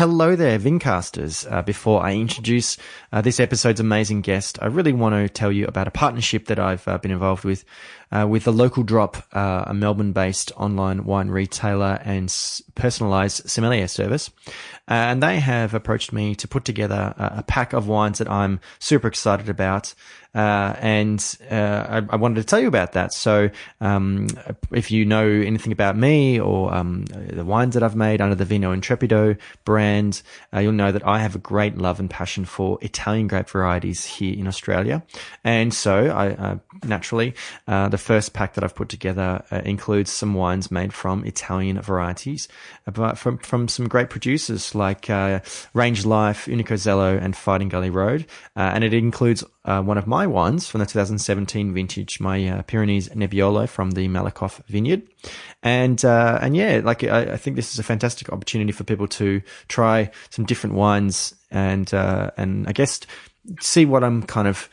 Hello there, Vincasters. Uh, before I introduce uh, this episode's amazing guest, I really want to tell you about a partnership that I've uh, been involved with uh, with the Local Drop, uh, a Melbourne-based online wine retailer and personalized sommelier service. Uh, and they have approached me to put together a, a pack of wines that I'm super excited about. Uh, and uh, I, I, wanted to tell you about that. So, um, if you know anything about me or um, the wines that I've made under the Vino Intrepido brand, uh, you'll know that I have a great love and passion for Italian grape varieties here in Australia. And so, I uh, naturally, uh, the first pack that I've put together includes some wines made from Italian varieties, but from from some great producers like Range Life, Unico Zelo, and Fighting Gully Road, and it includes one of my my wines from the 2017 vintage, my uh, Pyrenees Nebbiolo from the Malakoff vineyard. And, uh, and yeah, like I, I, think this is a fantastic opportunity for people to try some different wines and, uh, and I guess see what I'm kind of,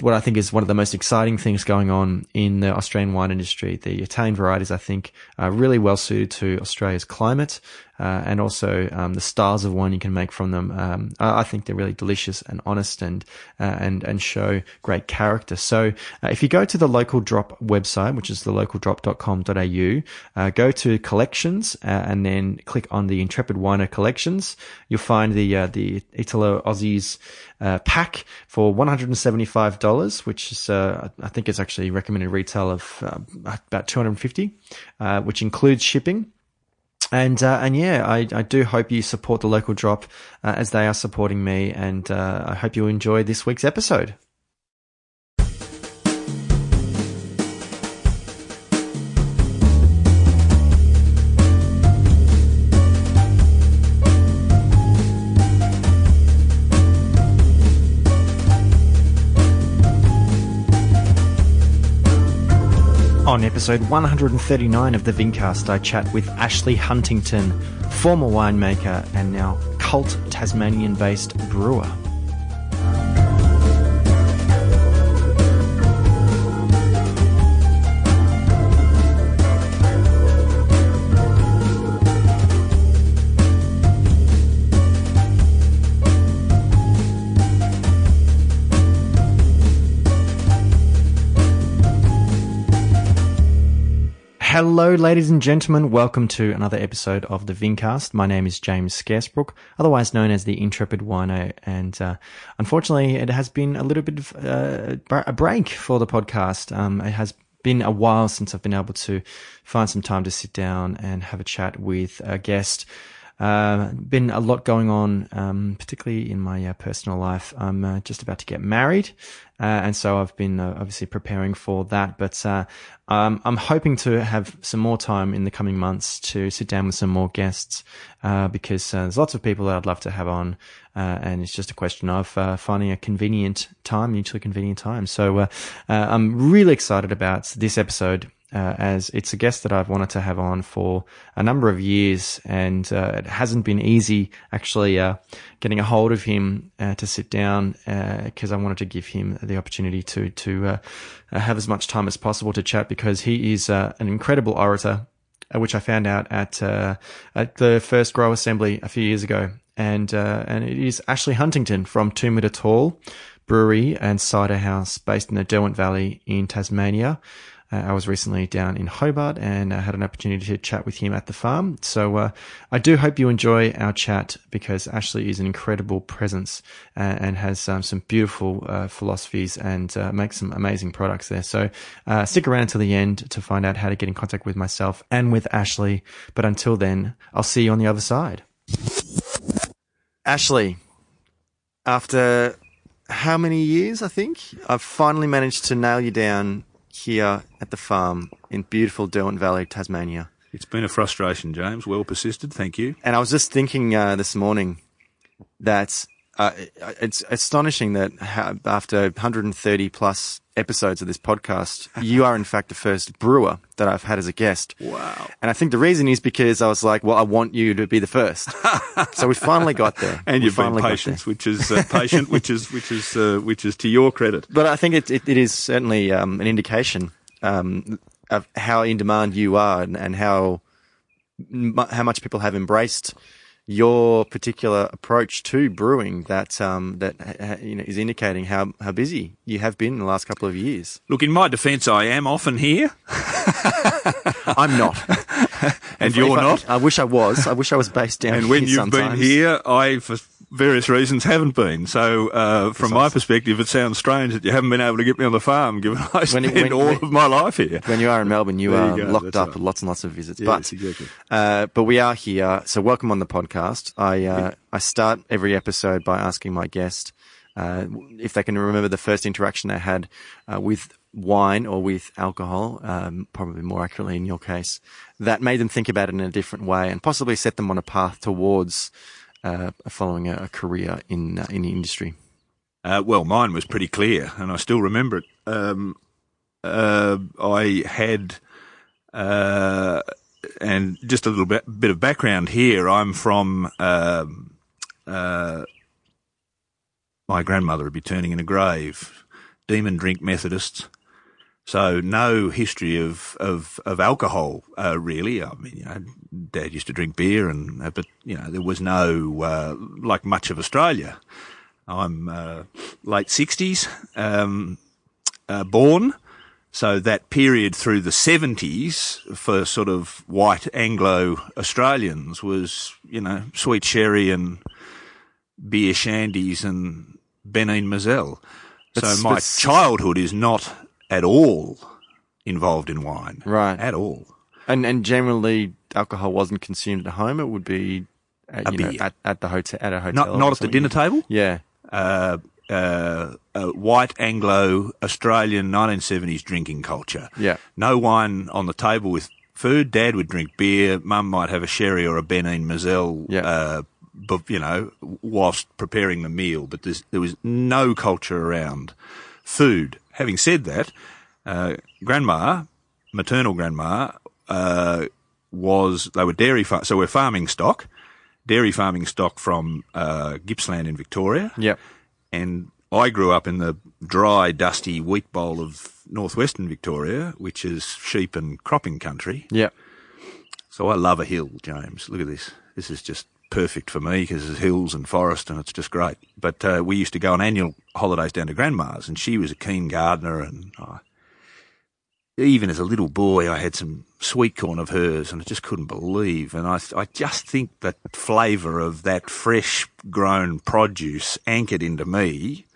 what I think is one of the most exciting things going on in the Australian wine industry. The Italian varieties, I think, are really well suited to Australia's climate uh, and also um, the styles of wine you can make from them. Um, I, think they're really delicious and honest and uh, and and show great character. So uh, if you go to the local drop website, which is the localdrop.com.au, uh, go to collections uh, and then click on the Intrepid Wino collections. You'll find the uh, the Italo Aussies pack for one hundred and seventy five dollars, which is I think it's actually recommended retail of about two hundred and fifty, which includes shipping. And uh, and yeah, I, I do hope you support the local drop uh, as they are supporting me, and uh, I hope you enjoy this week's episode. On episode 139 of the Vincast, I chat with Ashley Huntington, former winemaker and now cult Tasmanian based brewer. Hello, ladies and gentlemen. Welcome to another episode of the Vincast. My name is James Scarcebrook, otherwise known as the Intrepid Wino, and uh, unfortunately, it has been a little bit of uh, a break for the podcast. Um, it has been a while since I've been able to find some time to sit down and have a chat with a guest. Uh, been a lot going on, um, particularly in my uh, personal life. I'm uh, just about to get married, Uh, and so I've been uh, obviously preparing for that. But uh, um, I'm hoping to have some more time in the coming months to sit down with some more guests uh, because uh, there's lots of people that I'd love to have on, and it's just a question of finding a convenient time, mutually convenient time. So I'm really excited about this episode uh, as it's a guest that I've wanted to have on for a number of years, and uh, it hasn't been easy actually uh, getting a hold of him uh, to sit down because uh, I wanted to give him the opportunity to to uh, have as much time as possible to chat because he is an incredible orator, which I found out at at the first Grow Assembly a few years ago, and and it is Ashley Huntington from Two Metre Tall Brewery and Cider House based in the Derwent Valley in Tasmania. Uh, I was recently down in Hobart and I had an opportunity to chat with him at the farm. So uh, I do hope you enjoy our chat because Ashley is an incredible presence and, and has um, some beautiful uh, philosophies and uh, makes some amazing products there. So uh, stick around to the end to find out how to get in contact with myself and with Ashley. But until then, I'll see you on the other side. Ashley, after how many years, I think, I've finally managed to nail you down here at the farm in beautiful Derwent Valley, Tasmania. It's been a frustration, James. Well persisted. Thank you. And I was just thinking uh, this morning that uh, it's astonishing that after 130 plus episodes of this podcast, you are in fact the first brewer that I've had as a guest. Wow. And I think the reason is because I was like, well, I want you to be the first. so we finally got there. and we you've been patient, which is uh, patient, which is, which is, uh, which is to your credit. But I think it, it, it is certainly um, an indication um, of how in demand you are and, and how, how much people have embraced your particular approach to brewing that um, that you know is indicating how, how busy you have been in the last couple of years. Look, in my defence, I am often here. I'm not, and if, you're if not. I, I, wish I was. I wish I was based down. And when you've sometimes. been here, I, for various reasons, haven't been. So, uh, from my perspective, it sounds strange that you haven't been able to get me on the farm, given I When spend when- all when- of my life here. when you are in Melbourne, you There are you go, locked up right. with lots and lots of visits. Yes, but exactly. uh, but we are here, so welcome on the podcast. I uh, I start every episode by asking my guest uh, if they can remember the first interaction they had uh, with wine or with alcohol, um, probably more accurately in your case, that made them think about it in a different way and possibly set them on a path towards uh, following a, a career in uh, in the industry. Uh, well, mine was pretty clear, and I still remember it. Um, uh, I had, uh, and just a little bit, bit of background here. I'm from. Um, uh, my grandmother would be turning in a grave, demon drink Methodists. So no history of of, of alcohol uh, really. I mean, you know, Dad used to drink beer, and uh, but you know there was no uh, like much of Australia. I'm uh, late sixties, um, uh, born. So that period through the seventies for sort of white Anglo Australians was, you know, sweet sherry and beer shandies and Ben Ean Moselle. So my childhood is not at all involved in wine. Right. At all. And and generally, alcohol wasn't consumed at home. It would be at, A you know, at, at the hotel at a hotel. Not not at the dinner table. Yeah, uh, uh, uh, white Anglo Australian 1970s drinking culture. Yeah. No wine on the table with food. Dad would drink beer. Mum might have a sherry or a Ben Ean Moselle. Yeah. Uh, but, you know, whilst preparing the meal, but there was no culture around food. Having said that, uh, grandma, maternal grandma, uh, was, they were dairy, far- so we're farming stock, dairy farming stock from, uh, Gippsland in Victoria yep, and I grew up in the dry, dusty wheat bowl of northwestern Victoria, which is sheep and cropping country. yep. So I love a hill, James. Look at this. This is just perfect for me because there's hills and forest and it's just great. But uh, we used to go on annual holidays down to grandma's and she was a keen gardener and I, even as a little boy, I had some sweet corn of hers and I just couldn't believe. And I, I just think that flavour of that fresh grown produce anchored into me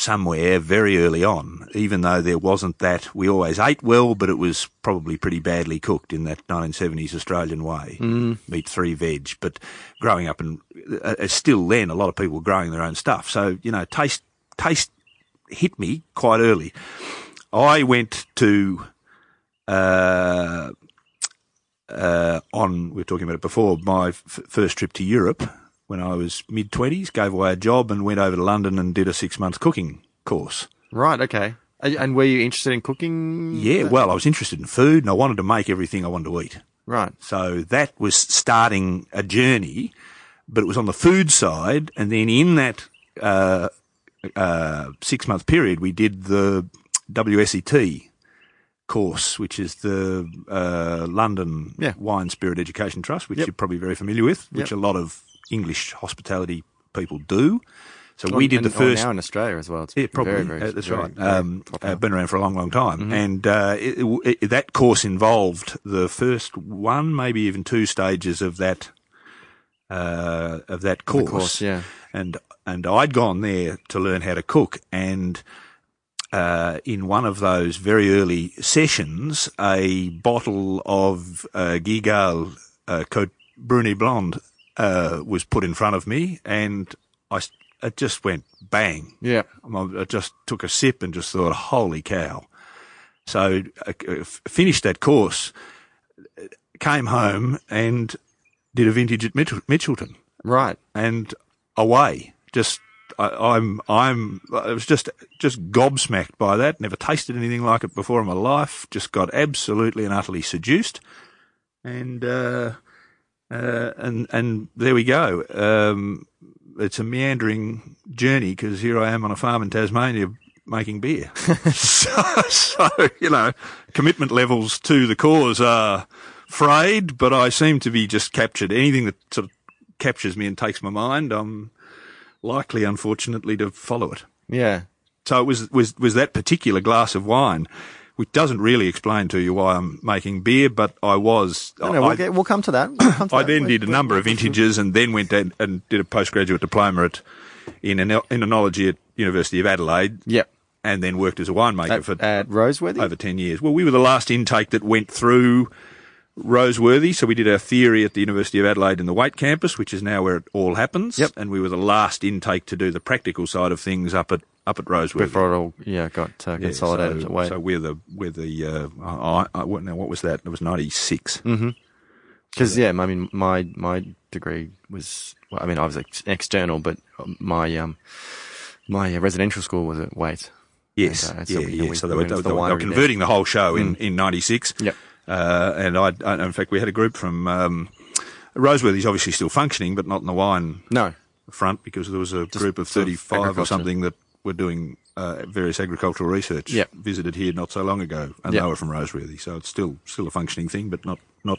somewhere very early on, even though there wasn't that. We always ate well, but it was probably pretty badly cooked in that 1970s Australian way. Mm. Meat three veg. But growing up and uh, uh, still then, a lot of people were growing their own stuff. So, you know, taste, taste hit me quite early. I went to, uh, uh, on, we were talking about it before, my f- first trip to Europe when I was mid 20s, gave away a job and went over to London and did a six month cooking course. Right. Okay. And and were you interested in cooking? Yeah, well, I was interested in food and I wanted to make everything I wanted to eat. Right. So that was starting a journey, but it was on the food side. And then in that uh, uh, six month period, we did the WSET course, which is the uh, London Yeah. Wine Spirit Education Trust, which Yep. you're probably very familiar with, which Yep. a lot of English hospitality people do. So Well, we did and- the first. now in Australia as well. It's Yeah, probably. Very, very, Uh, that's very, right. Um, uh, been around for a long, long time. Mm-hmm. And uh, it, it, that course involved the first one, maybe even two stages of that uh, of that course. course, yeah. And and I'd gone there to learn how to cook, and uh, in one of those very early sessions, a bottle of uh, Guigal uh, Cote Brune et Blonde uh, was put in front of me, and I it just went bang. yeah. I just took a sip and just thought, holy cow. So I f- finished that course, came home and did a vintage at Mitchelton Right. and away. Just, I, I'm, I'm, I was just, just gobsmacked by that. Never tasted anything like it before in my life. Just got absolutely and utterly seduced. And, uh, uh, and, and there we go. Um, it's a meandering journey because here I am on a farm in Tasmania making beer. so, so, you know, commitment levels to the cause are frayed, but I seem to be just captured. Anything that sort of captures me and takes my mind, I'm likely, unfortunately, to follow it. Yeah. So it was was was that particular glass of wine, which doesn't really explain to you why I'm making beer, but I was. No, no, I, we'll, get, we'll come to that. We'll come to I that. then Wait, did a number of vintages and then went and, and did a postgraduate diploma at in an, in enology at University of Adelaide, Yep. and then worked as a winemaker At, for at Roseworthy? over 10 years. Well, we were the last intake that went through Roseworthy. So we did our theory at the University of Adelaide in the Waite campus, which is now where it all happens. Yep. And we were the last intake to do the practical side of things up at, up at Roseworthy. Before it all, yeah, got uh, Yeah, consolidated so, away. So we're the, we're the, uh, I, I, what, now what was that? It was 96. Because yeah, I mean, my my degree was, well, I mean, I was ex- external, but my um my residential school was at Waite. Yes, And, uh, so, yeah, know, yeah. we- So they were, they, the they were winery there. Mm. converting the whole show in, in 96. Yep. Uh, and I, I, in fact, we had a group from, um, Roseworthy's obviously still functioning, but not in the wine No, front because there was a group of 35 or something that were doing uh, various agricultural research. Yep. Visited here not so long ago, and Yep. they were from Roseworthy, so it's still still a functioning thing, but not not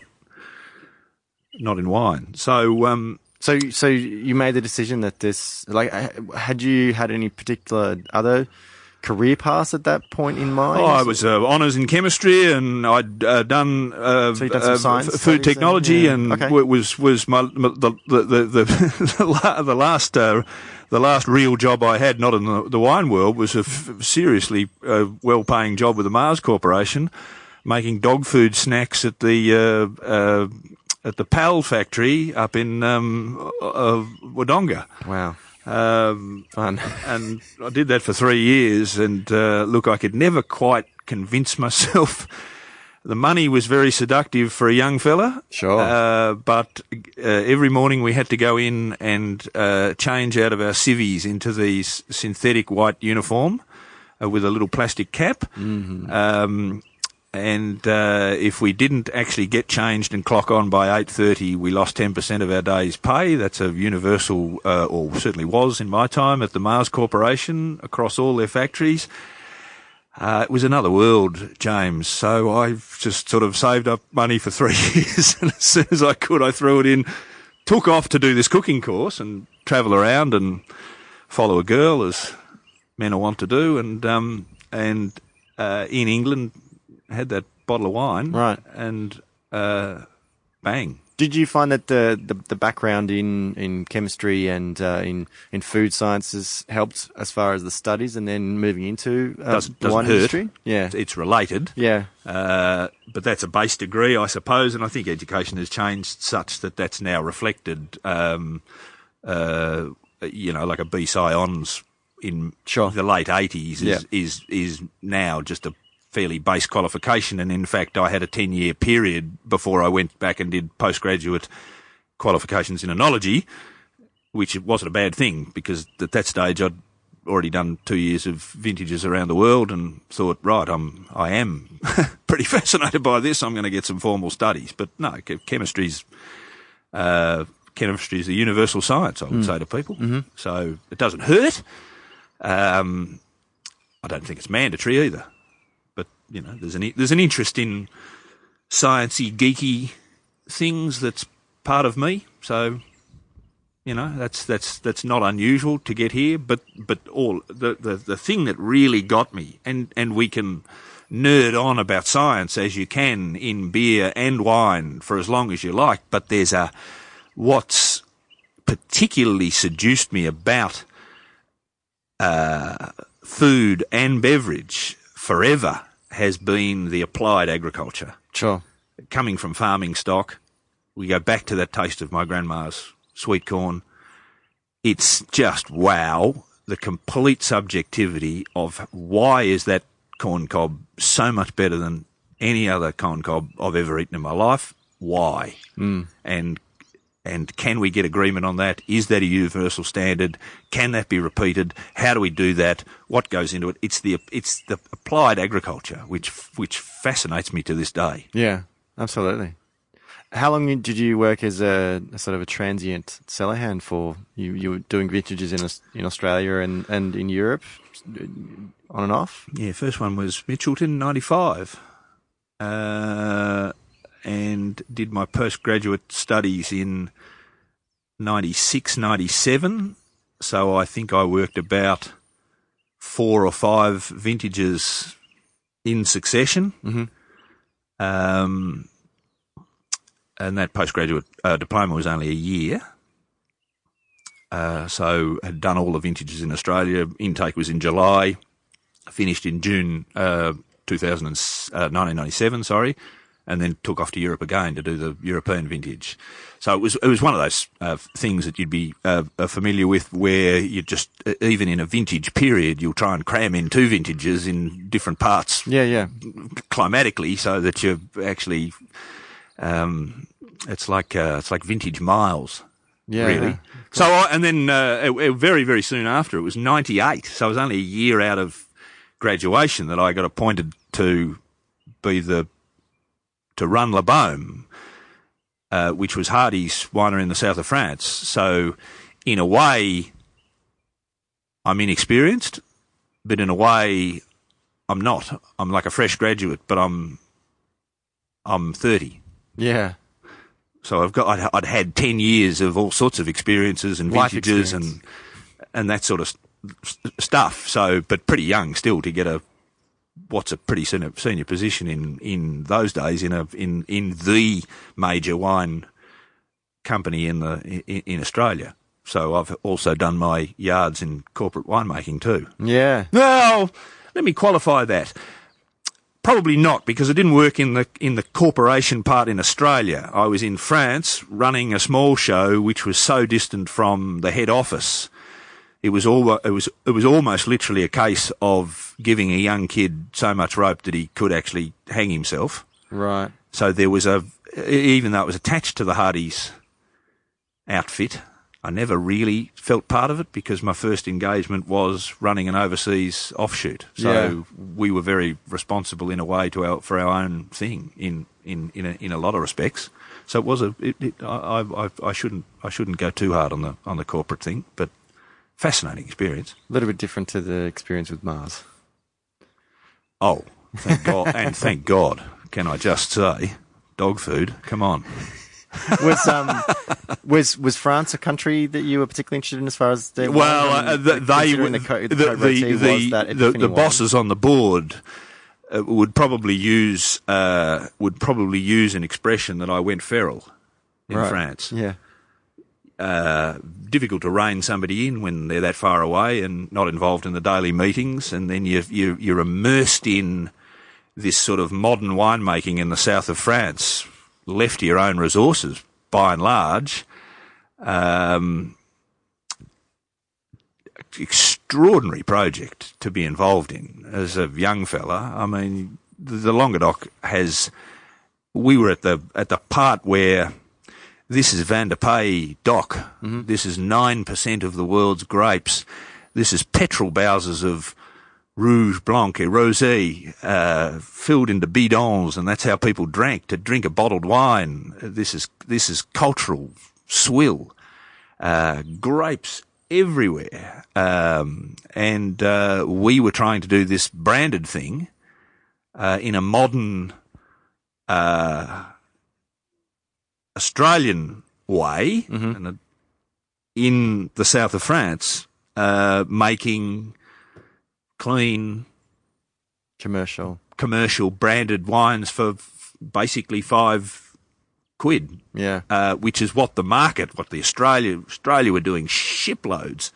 not in wine. So um, So, so you made the decision that this, like, uh, had you had any particular other career paths at that point in mind? Oh, I was uh, honours in chemistry, and I'd uh, done, uh, So you'd done some uh, science f- food technology, Yeah. and Okay. w- was was my, my the the the the, the, la- the last. The last real job I had, not in the, the wine world, was a f- seriously uh, well-paying job with the Mars Corporation, making dog food snacks at the uh, uh, at the PAL factory up in um, uh, Wodonga. Wow, Um, fun. and I did that for three years. And uh, look, I could never quite convince myself. The money was very seductive for a young fella. Sure. Uh, but uh, every morning we had to go in and uh, change out of our civvies into these synthetic white uniform uh, with a little plastic cap. Um, and uh, if we didn't actually get changed and clock on by eight thirty, we lost ten percent of our day's pay. That's a universal, uh, or certainly was in my time at the Mars Corporation across all their factories. Uh, it was another world, James. So I've just sort of saved up money for three years, and as soon as I could, I threw it in. Took off to do this cooking course and travel around and follow a girl, as men are wont to do, and um, and uh, in England had that bottle of wine, Right. and uh, bang. Did you find that the, the, the background in, in chemistry and uh, in in food sciences helped as far as the studies and then moving into uh, Doesn't- doesn't wine hurt. industry? Yeah, It's related. yeah, Uh, but that's a base degree, I suppose, and I think education has changed such that that's now reflected. Um, uh, you know, like a BSci Hons in Sure. the late eighties is, Yeah. is is now just a fairly base qualification, and in fact, I had a ten year period before I went back and did postgraduate qualifications in enology, which wasn't a bad thing because at that stage I'd already done two years of vintages around the world and thought, right, I'm I am pretty fascinated by this. I'm going to get some formal studies, but no, che- chemistry's uh, chemistry is a universal science. I would say to people, so it doesn't hurt. Um, I don't think it's mandatory either, but you know, there's an there's an interest in sciencey, geeky things that's part of me. So you know, that's that's that's not unusual to get here. But but all the the, the thing that really got me, and and we can nerd on about science as you can in beer and wine for as long as you like. But there's a what's particularly seduced me about uh, food and beverage forever has been the applied agriculture sure. coming from farming stock, we go back to that taste of my grandma's sweet corn. It's just wow, the complete subjectivity of why is that corn cob so much better than any other corn cob I've ever eaten in my life? Why? Hmm. And and can we get agreement on that? Is that a universal standard? Can that be repeated? How do we do that? What goes into it? It's the it's the applied agriculture which which fascinates me to this day. Yeah, absolutely. How long did you work as a, a sort of a transient cellar hand for? You you were doing vintages in in Australia and, and in Europe, on and off. Yeah, first one was Mitchelton, 95. Uh, and did my postgraduate studies in 96, 97. So I think I worked about four or five vintages in succession. Mm-hmm. Um, and that postgraduate uh, diploma was only a year. Uh, so had done all the vintages in Australia. Intake was in July, finished in June uh, 2000 and, uh, 1997, sorry, and then took off to Europe again to do the European vintage. So it was it was one of those uh, things that you'd be uh, uh, familiar with, where you just uh, even in a vintage period, you'll try and cram in two vintages in different parts Yeah, yeah. climatically, so that you actually um, it's like uh, it's like vintage miles Yeah. really. yeah. So, I, and then uh, uh, very, very soon after, it was 98. So I was only a year out of graduation that I got appointed to be the, to run La Baume, uh, which was Hardy's winery in the south of France. So in a way, I'm inexperienced, but in a way, I'm not. I'm like a fresh graduate, but I'm, I'm 30. Yeah. So I've got I'd, I'd had ten years of all sorts of experiences and Life vintages experience. and and that sort of stuff. So, but pretty young still to get a what's a pretty senior, senior position in in those days in a in in the major wine company in the in, in Australia. So I've also done my yards in corporate winemaking too. Yeah. Well, let me qualify that. Probably not, because I didn't work in the in the corporation part in Australia. I was in France running a small show, which was so distant from the head office. It was all it was it was almost literally a case of giving a young kid so much rope that he could actually hang himself. Right. So there was a, even though it was attached to the Hardy's outfit, I never really felt part of it because my first engagement was running an overseas offshoot. So Yeah. we were very responsible in a way to our, for our own thing in, in, in, a, in a lot of respects. So it was a, it, it, I, I, I shouldn't, I shouldn't go too hard on the, on the corporate thing, but fascinating experience. A little bit different to the experience with Mars. Oh, thank God. and thank God, can I just say, dog food, come on. Was um was was France a country that you were particularly interested in as far as their Well, uh, the, they the, the, co- the, the, the, the, the bosses on the board uh, would probably use uh, would probably use an expression that I went feral in Right. France. Yeah. Uh, difficult to rein somebody in when they're that far away and not involved in the daily meetings, and then you you you're immersed in this sort of modern winemaking in the south of France, left to your own resources by and large. Um, extraordinary project to be involved in as a young fella. I mean, the, Languedoc has. We were at the at the part where this is Vin de Pays d'Oc. This is nine percent of the world's grapes. This is petrol bowsers of Rouge Blanc et Rosé, uh, filled into bidons, and that's how people drank to drink a bottled wine. This is this is cultural swill, uh, grapes everywhere, um, and uh, we were trying to do this branded thing uh, in a modern uh, Australian way, and uh, in the south of France, uh, making clean Commercial. commercial branded wines for f- basically five quid, Yeah. uh, which is what the market, what the Australia Australia were doing shiploads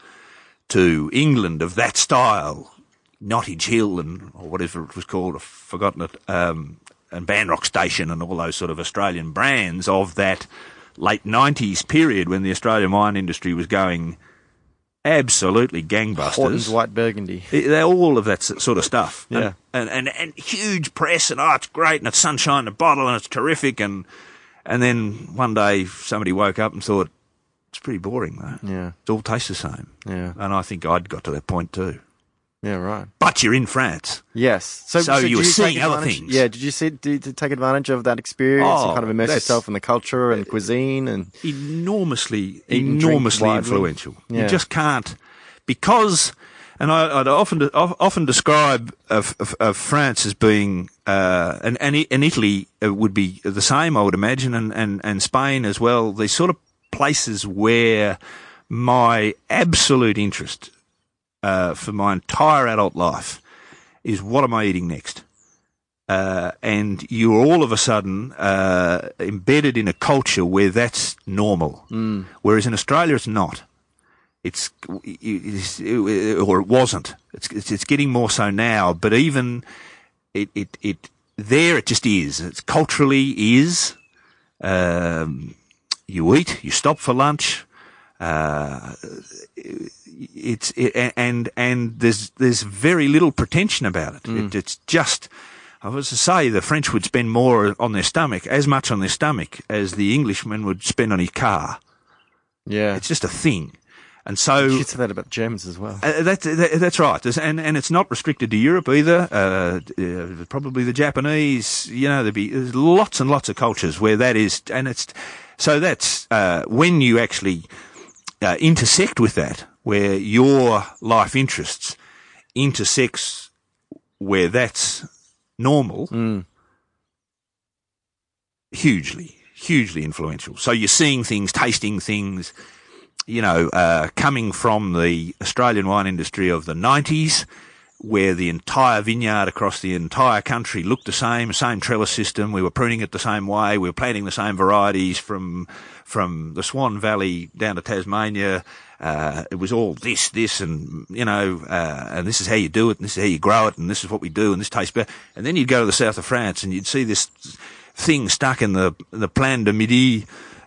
to England of that style, Nottage Hill and or whatever it was called, I've forgotten it, um, and Banrock Station and all those sort of Australian brands of that late nineties period when the Australian wine industry was going absolutely gangbusters. Houghton's White Burgundy. They're all of that sort of stuff. Yeah. And, and, and, and huge press and, oh, it's great and it's sunshine in a bottle and it's terrific. And, and then one day somebody woke up and thought, it's pretty boring though. Yeah. It all tastes the same. Yeah. And I think I'd got to that point too. Yeah. Right. But you're in France. Yes. So, So you did were take seeing other advantage- things. Yeah. Did you see? Did you take advantage of that experience Oh, and kind of immerse that's- yourself in the culture and cuisine and enormously, Eat and drink enormously widely. influential. Yeah. You just can't, because, and I, I'd often of- often describe of, of, of France as being, uh, and and, I- and Italy uh, would be the same, I would imagine, and, and, and Spain as well. These sort of places where my absolute interest uh, for my entire adult life is what am I eating next? Uh, and you're all of a sudden uh, embedded in a culture where that's normal, mm. whereas in Australia it's not. It's, it's or it wasn't. It's, it's, it's getting more so now, but even it it it there it just is. It's culturally is. Um, you eat, you stop for lunch. Uh, it's it, and and there's there's very little pretension about it. Mm. it. It's just I was to say the French would spend more on their stomach, as much on their stomach as the Englishman would spend on his car. Yeah, it's just a thing. And so you say that about Germans as well. Uh, that, that, that's right, and and it's not restricted to Europe either. Uh, uh, probably the Japanese. You know, there'd be there's lots and lots of cultures where that is, and it's so that's uh, when you actually uh, intersect with that, where your life interests intersects where that's normal, mm. hugely, hugely influential. So you're seeing things, tasting things, you know, uh, coming from the Australian wine industry of the 90s, where the entire vineyard across the entire country looked the same, same trellis system. We were pruning it the same way. We were planting the same varieties from from the Swan Valley down to Tasmania. Uh, it was all this, this, and you know, uh, and this is how you do it, and this is how you grow it, and this is what we do, and this tastes better. And then you'd go to the south of France, and you'd see this thing stuck in the the Plan de Midi.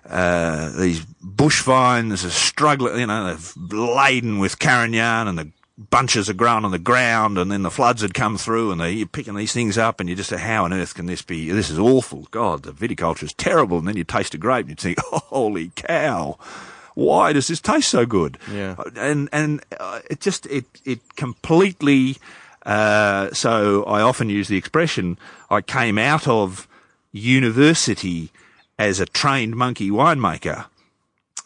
Uh, these bush vines are struggling, you know, laden with carignan and the bunches are growing on the ground and then the floods had come through and they, you're picking these things up and you just say, how on earth can this be? This is awful. God, the viticulture is terrible. And then you taste a grape and you think, holy cow why does this taste so good? Yeah. And, and uh, it just, it, it completely, uh, so I often use the expression, I came out of university as a trained monkey winemaker.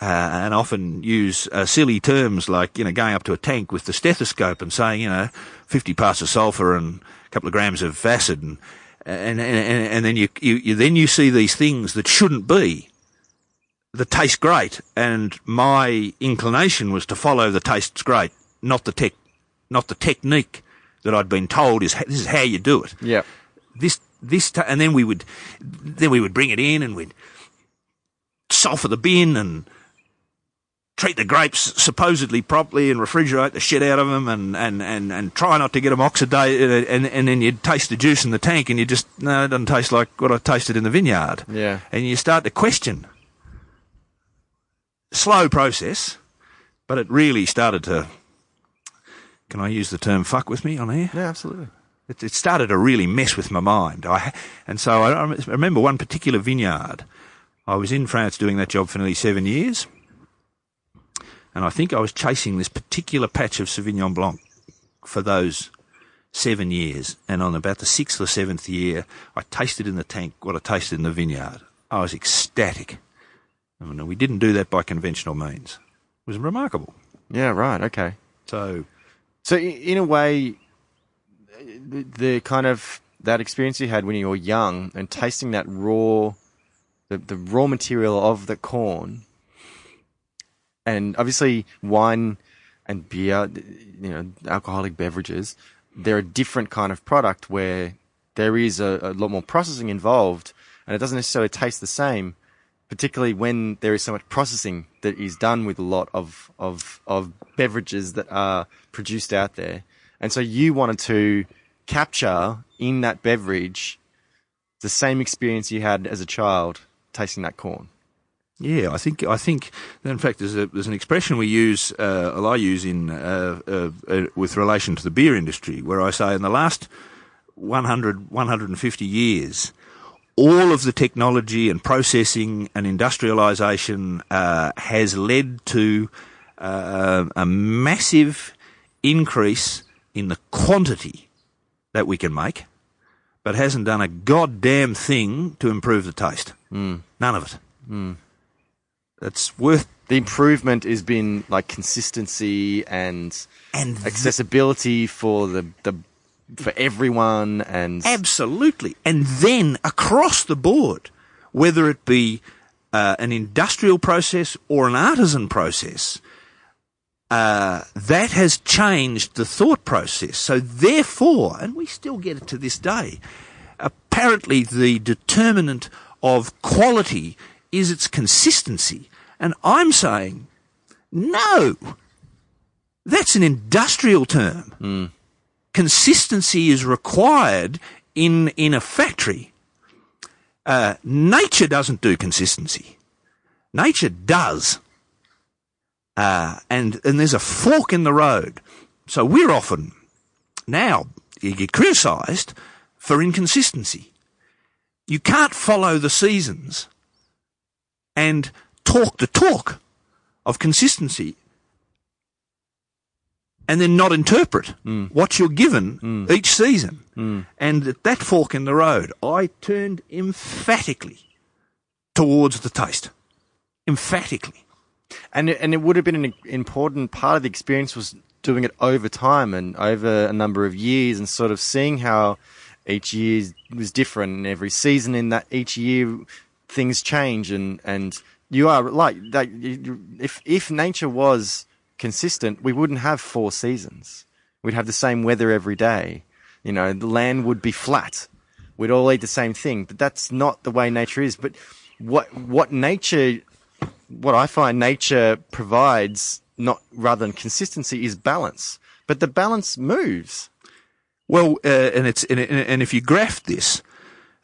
Uh, and often use uh, silly terms like, you know, going up to a tank with the stethoscope and saying, you know, 50 parts of sulfur and a couple of grams of acid and, and, and, and then you, you, you, then you see these things that shouldn't be that taste great, and my inclination was to follow the tastes great, not the tech, not the technique that I'd been told is this is how you do it. Yeah. This this t- and then we would then we would bring it in and we'd sulphur the bin and treat the grapes supposedly properly and refrigerate the shit out of them and, and, and, and try not to get them oxidated and, and then you'd taste the juice in the tank and you just no it doesn't taste like what I tasted in the vineyard. Yeah. And you start to question slow process, but it really started to. Can I use the term "fuck" with me on here? Yeah, absolutely. It, it started to really mess with my mind. I, and so I, I remember one particular vineyard. I was in France doing that job for nearly seven years, and I think I was chasing this particular patch of Sauvignon Blanc for those seven years. And on about the sixth or seventh year, I tasted in the tank what I tasted in the vineyard. I was ecstatic. I mean, we didn't do that by conventional means. It was remarkable. Yeah, right. Okay. So, so in a way, the, the kind of that experience you had when you were young and tasting that raw, the, the raw material of the corn, and obviously wine and beer, you know, alcoholic beverages, they're a different kind of product where there is a, a lot more processing involved, and it doesn't necessarily taste the same particularly when there is so much processing that is done with a lot of, of, of beverages that are produced out there. And so you wanted to capture in that beverage the same experience you had as a child tasting that corn. Yeah, I think I think in fact there's a, there's an expression we use, uh, I use in uh, uh, uh, with relation to the beer industry, where I say in the last 100 150 years, all of the technology and processing and industrialization uh, has led to uh, a massive increase in the quantity that we can make, but hasn't done a goddamn thing to improve the taste. Mm. None of it. Mm. It's worth. The improvement has been like consistency and and accessibility for the, the for everyone and absolutely. And then across the board, whether it be uh, an industrial process or an artisan process, uh, that has changed the thought process. So therefore, and we still get it to this day, apparently the determinant of quality is its consistency. And I'm saying, no, that's an industrial term. Consistency is required in, in a factory. Uh, nature doesn't do consistency. Nature does. Uh, and, and there's a fork in the road. So we're often, now, you get criticised for inconsistency. You can't follow the seasons and talk the talk of consistency and then not interpret mm. what you're given mm. each season. Mm. And at that fork in the road, I turned emphatically towards the taste. Emphatically. And it, and it would have been an important part of the experience was doing it over time and over a number of years and sort of seeing how each year was different and every season in that each year things change and and you are like that if if nature was consistent we wouldn't have four seasons we'd have the same weather every day you know the land would be flat we'd all eat the same thing but that's not the way nature is but what what nature what I find nature provides, not rather than consistency, is balance. But the balance moves. Well, uh, and it's and, and if you graph this,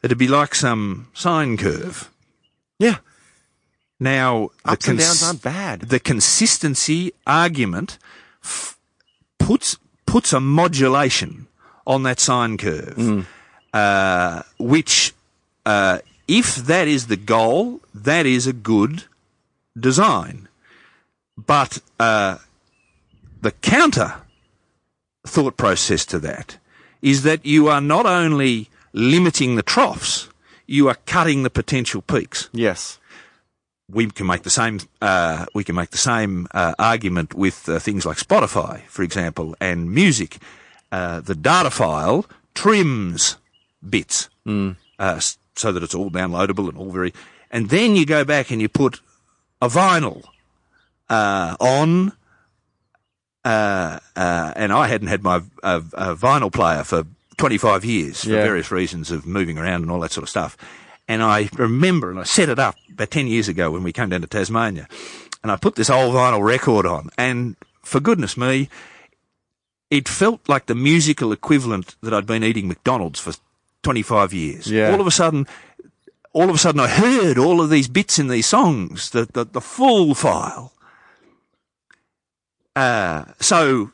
it'd be like some sine curve. Yeah, Now, the ups and downs aren't bad. the consistency argument f- puts puts a modulation on that sine curve, uh, which, uh, if that is the goal, that is a good design. But uh, the counter thought process to that is that you are not only limiting the troughs, you are cutting the potential peaks Yes. We can make the same uh, we can make the same uh, argument with uh, things like Spotify, for example, and music. Uh, the data file trims bits uh, so that it's all downloadable and all very. And then you go back and you put a vinyl uh, on. Uh, uh, and I hadn't had my uh, uh, vinyl player for 25 years for Yeah. various reasons of moving around and all that sort of stuff. And I remember, and I set it up about 10 years ago when we came down to Tasmania, and I put this old vinyl record on, and for goodness me, it felt like the musical equivalent that I'd been eating McDonald's for 25 years. Yeah. All of a sudden, all of a sudden I heard all of these bits in these songs, the, the, the full file. Uh, so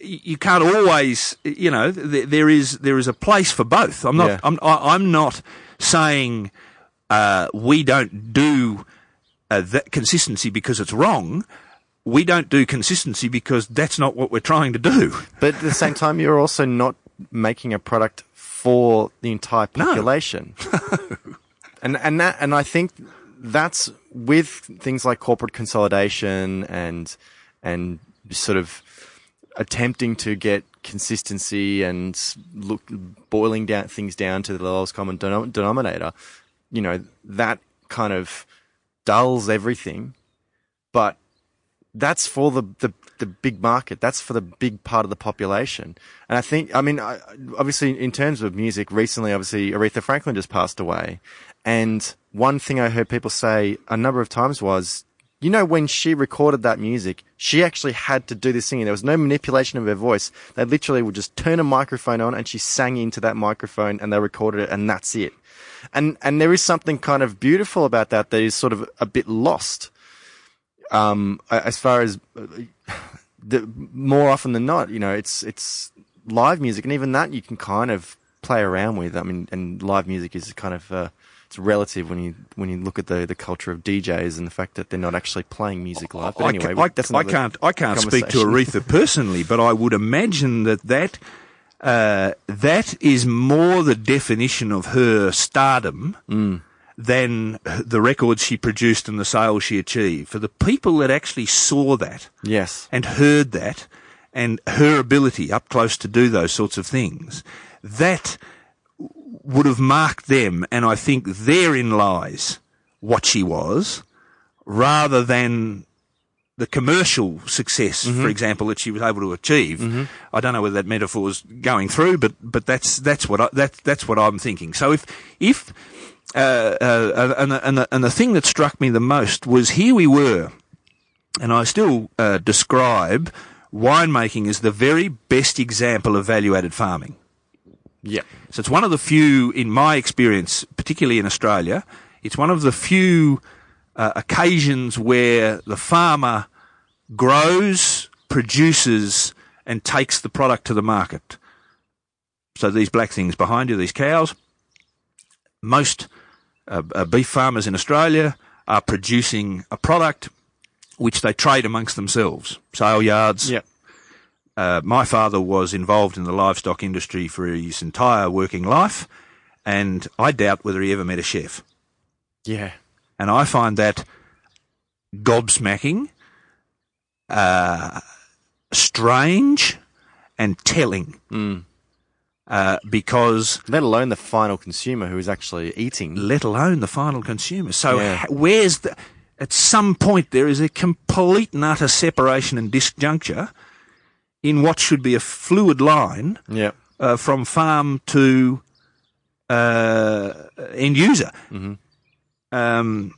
you can't always, you know, th- there is, there is a place for both. I'm not, Yeah. I'm, I- I'm not saying, uh, we don't do uh, that consistency because it's wrong. We don't do consistency because that's not what we're trying to do. But at the same time, you're also not making a product for the entire population. No. and and that and I think that's with things like corporate consolidation and and sort of attempting to get consistency and look boiling down things down to the lowest common denom- denominator. You know that kind of dulls everything, but that's for the, the, the big market. That's for the big part of the population. And I think, I mean, I, obviously in terms of music, recently, obviously Aretha Franklin just passed away. And one thing I heard people say a number of times was, you know, when she recorded that music, she actually had to do this singing. There was no manipulation of her voice. They literally would just turn a microphone on and she sang into that microphone and they recorded it and that's it. And, and there is something kind of beautiful about that that is sort of a bit lost um, as far as uh, the, more often than not, you know, it's it's live music, and even that you can kind of play around with. I mean, and live music is kind of uh, it's relative when you when you look at the the culture of DJs and the fact that they're not actually playing music live. But I anyway, ca- I, that's I can't. I can't speak to. Aretha personally, but I would imagine that that uh, that is more the definition of her stardom Mm. than the records she produced and the sales she achieved. For the people that actually saw that Yes, and heard that, and her ability up close to do those sorts of things, that would have marked them, and I think therein lies what she was, rather than the commercial success, for example, that she was able to achieve. I don't know whether that metaphor was going through, but but that's that's what I, that, that's what I'm thinking. So if if uh, uh, and the, and the, and the thing that struck me the most was here we were, and I still uh, describe winemaking as the very best example of value added farming. Yeah. So it's one of the few, in my experience, particularly in Australia, it's one of the few uh, occasions where the farmer grows, produces, and takes the product to the market. So these black things behind you, these cows, most uh, uh, beef farmers in Australia are producing a product which they trade amongst themselves. Sale yards, Yeah. Uh, my father was involved in the livestock industry for his entire working life, and I doubt whether he ever met a chef. Yeah. And I find that gobsmacking, uh, strange, and telling. Uh, because Let alone the final consumer who is actually eating. let alone the final consumer. So Yeah. where's the? At some point, there is a complete and utter separation and disjuncture in what should be a fluid line Yeah. uh, from farm to uh, end user. Um,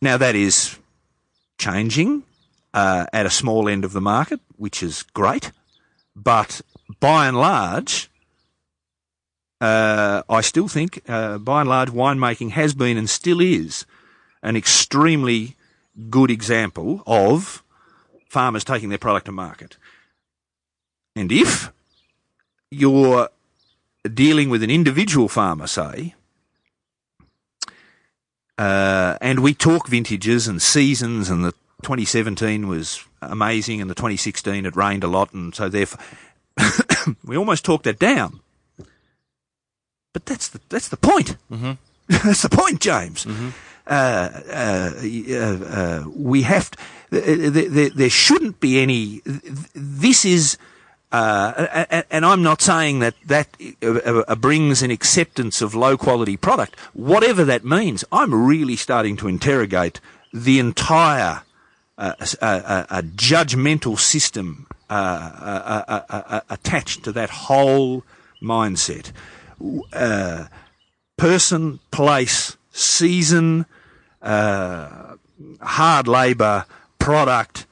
now that is changing uh, at a small end of the market, which is great, but by and large, uh, I still think, uh, by and large, winemaking has been and still is an extremely good example of farmers taking their product to market. And if you're dealing with an individual farmer, say, uh, and we talk vintages and seasons, and the 2017 was amazing, and the 2016 it rained a lot, and so therefore we almost talked that down. But that's the that's the point. Mm-hmm. that's the point, James. Uh, uh, uh, uh, we have to, there, there, there shouldn't be any. This is. Uh, and, I'm not saying that that uh, uh, uh, brings an acceptance of low quality product. Whatever that means, I'm really starting to interrogate the entire uh, uh, uh judgmental system attached to that whole mindset. Person, place, season, hard labour, product,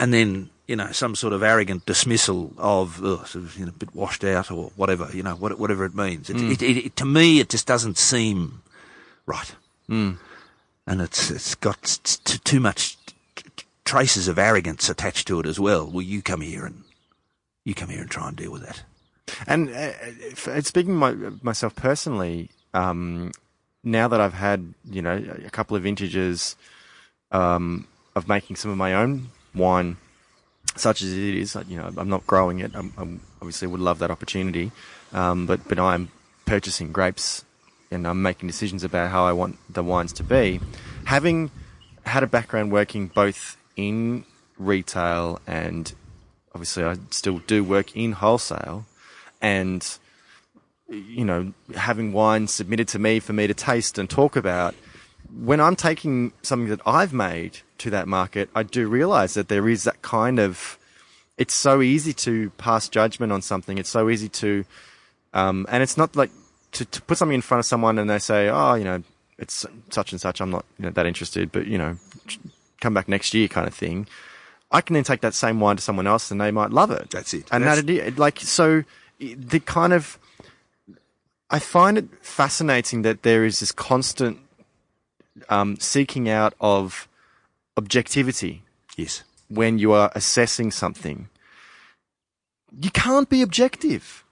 and then you know some sort of arrogant dismissal of sort of, you know, a bit washed out or whatever you know what, whatever it means. It, it, it, it, to me, it just doesn't seem right, mm. and it's it's got t- t- too much t- t- traces of arrogance attached to it as well. Well, you come here and you come here and try and deal with that. And uh, speaking my, myself personally, um, now that I've had you know a couple of vintages um, of making some of my own wine, such as it is, you know, I'm not growing it. I'm, I'm obviously would love that opportunity, um, but but I'm purchasing grapes and I'm making decisions about how I want the wines to be. Having had a background working both in retail and obviously I still do work in wholesale and you know having wine submitted to me for me to taste and talk about when I'm taking something that I've made to that market I do realize that there is that kind of it's so easy to pass judgment on something it's so easy to um, and it's not like to, to put something in front of someone and they say oh you know it's such and such I'm not you know, that interested but you know come back next year kind of thing I can then take that same wine to someone else and they might love it. That's it. And That's- that it, like so the kind of I find it fascinating that there is this constant um, seeking out of objectivity Yes. when you are assessing something. You can't be objective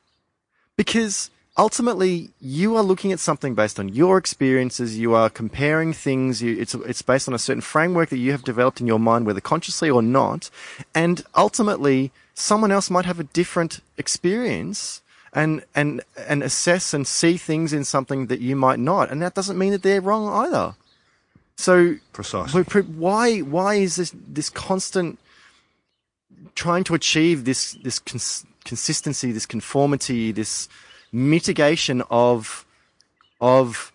because ultimately you are looking at something based on your experiences. You are comparing things. You, it's it's based on a certain framework that you have developed in your mind, whether consciously or not. And ultimately, someone else might have a different experience and and and assess and see things in something that you might not. And that doesn't mean that they're wrong either. So Precisely. why why is this this constant trying to achieve this this cons- consistency, this conformity, this mitigation of of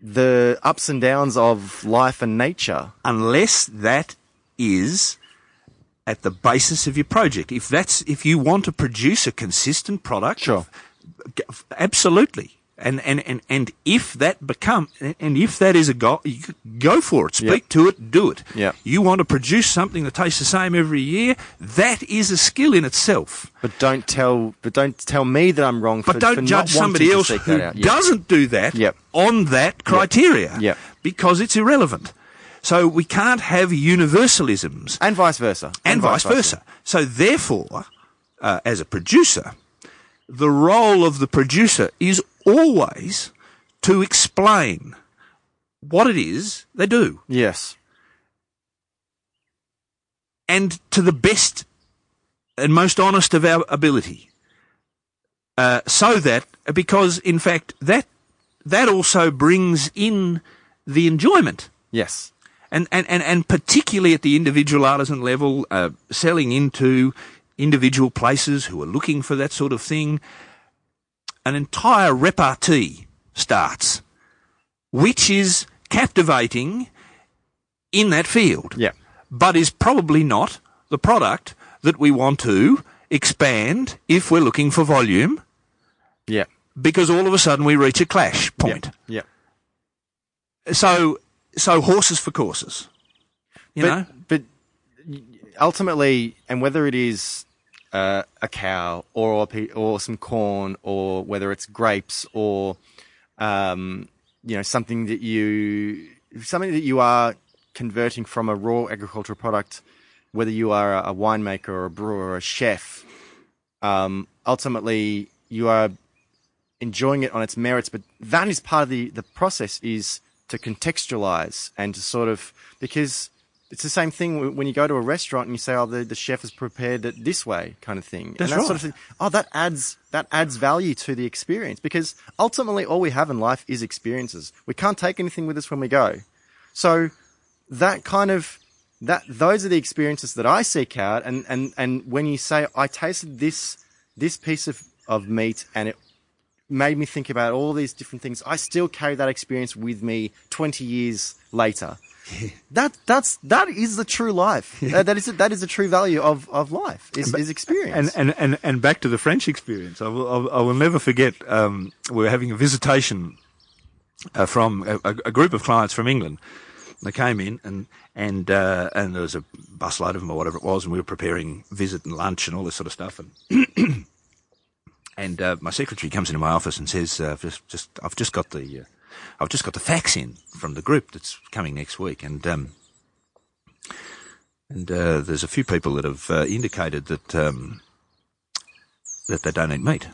the ups and downs of life and nature. unless that is at the basis of your project. If that's if you want to produce a consistent product, Sure. absolutely. And and and and if that become and if that is a goal, go for it. Speak Yep. to it. Do it. Yep. You want to produce something that tastes the same every year. That is a skill in itself. But don't tell, but don't tell me that I'm wrong. But for, don't for judge somebody else who. Yep. doesn't do that Yep. on that criteria. Yep. Because it's irrelevant. So we can't have universalisms and vice versa, and, vice versa. So therefore, uh, as a producer, the role of the producer is always to explain what it is they do Yes, and to the best and most honest of our ability. Uh, so that, because in fact, that, that also brings in the enjoyment. yes, and, and, and, and particularly at the individual artisan level, uh, selling into individual places who are looking for that sort of thing, an entire repartee starts, which is captivating in that field, yeah, but is probably not the product that we want to expand if we're looking for volume, yeah, because all of a sudden we reach a clash point. yeah. So, so horses for courses. You but, know? but ultimately, and whether it is uh, a cow or or some corn, or whether it's grapes or um, you know something that you something that you are converting from a raw agricultural product, whether you are a, winemaker or a brewer or a chef, um, ultimately you are enjoying it on its merits. But that is part of the the process is to contextualize and to sort of because it's the same thing when you go to a restaurant and you say, "Oh, the, the chef has prepared it this way," kind of thing. That's and that sort of right. thing. Oh, that adds that adds value to the experience because ultimately all we have in life is experiences. We can't take anything with us when we go. So that kind of that those are the experiences that I seek out. And and and when you say I tasted this this piece of of meat and it made me think about all these different things. I still carry that experience with me 20 years later. That that's that is the true life. Uh, that is that is the true value of, of life is, is experience. And, and, and, and back to the French experience, I will, I will- never forget, um, we were having a visitation uh, from a, a a group of clients from England. They came in and, and, uh, and there was a busload of them or whatever it was, and we were preparing visit and lunch and all this sort of stuff. And, and, uh, my secretary comes into my office and says, uh, just, just, I've just got the, uh, I've just got the fax in from the group that's coming next week. And, um, and uh, there's a few people that have uh, indicated that um, that they don't eat meat.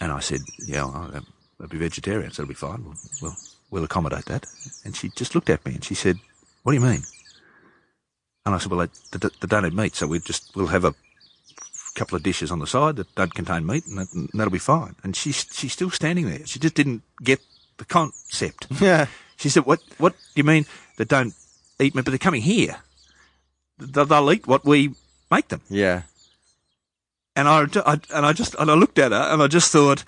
And I said, "Yeah, I'll, uh, they'll be vegetarians. That'll be fine. We'll, we'll we'll accommodate that." And she just looked at me and she said, "What do you mean?" And I said, "Well, they, they, they don't eat meat, so we just we'll have a couple of dishes on the side that don't contain meat, and, that, and that'll be fine." And she's she's still standing there. She just didn't get the concept. yeah. She said, "What? What do you mean they don't eat meat? But they're coming here. They'll, they'll eat what we make them." Yeah. And I, I- and I just and I looked at her and I just thought,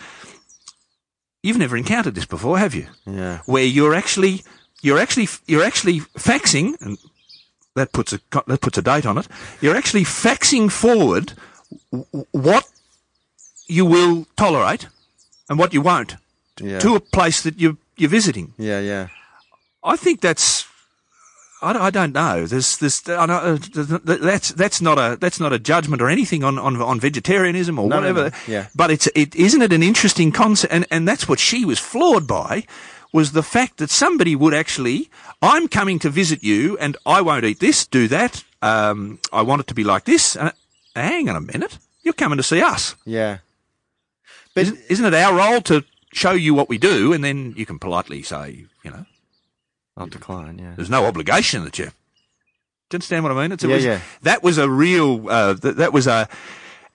"You've never encountered this before, have you? Yeah. Where you're actually you're actually you're actually faxing, and that puts a that puts a date on it. You're actually faxing forward what you will tolerate and what you won't Yeah. to a place that you you're visiting." Yeah. Yeah. I think that's. I, don't- I don't know. There's, there's, I know, uh, th- th- that's that's not a that's not a judgment or anything on, on, on vegetarianism or No, no, whatever. no. Yeah. But it's it isn't it an interesting concept, and and that's what she was floored by, was the fact that somebody would actually. I'm coming to visit you, and I won't eat this, do that. Um, I want it to be like this. Hang on a minute, you're coming to see us. Yeah. But Isn't, isn't it our role to show you what we do, and then you can politely say, you know, I'll decline. Yeah. there's no obligation that you. Do you understand what I mean? It's, it Yeah, was, yeah. That was a real. Uh, th- that was a.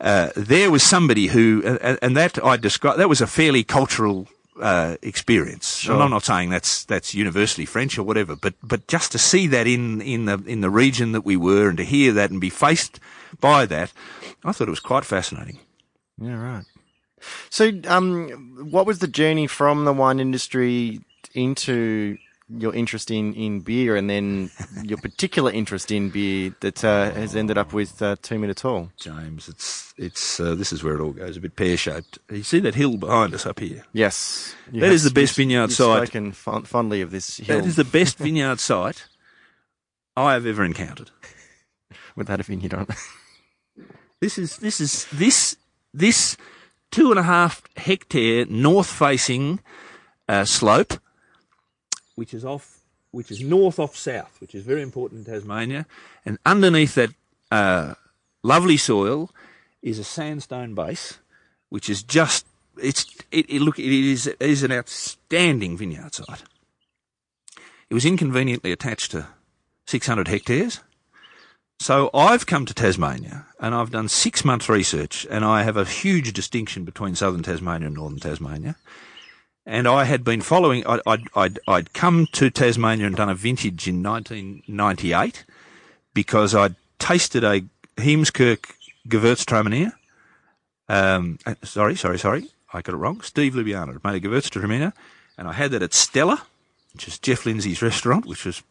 Uh, there was somebody who, uh, and that I describe. That was a fairly cultural uh, experience. Sure. And I'm not saying that's that's universally French or whatever, but but just to see that in in the in the region that we were, and to hear that and be faced by that, I thought it was quite fascinating. Yeah. Right. So, um, what was the journey from the wine industry into your interest in, in beer and then your particular interest in beer that uh, has ended up with uh, two metre tall? James, it's it's uh, this is where it all goes a bit pear shaped. You see that hill behind us up here? Yes, You That have- is the best vineyard you've site. Spoken fond- fondly of this hill. That is the best vineyard site I have ever encountered. without a vineyard on. it. This is this is this this two and a half hectare north facing uh, slope, which is off, which is north off south, which is very important in Tasmania, and underneath that uh, lovely soil is a sandstone base, which is just it's it, it look it is it is an outstanding vineyard site. It was inconveniently attached to 600 hectares. So I've come to Tasmania and I've done six months research and I have a huge distinction between southern Tasmania and northern Tasmania. And I had been following, I'd, I'd, I'd, come to Tasmania and done a vintage in 1998 because I'd tasted a Heemskerk Gewürztraminer. Um, uh, sorry, sorry, sorry. I got it wrong. Steve Lubiana made a Gewürztraminer and I had that at Stella, which is Jeff Lindsay's restaurant, which was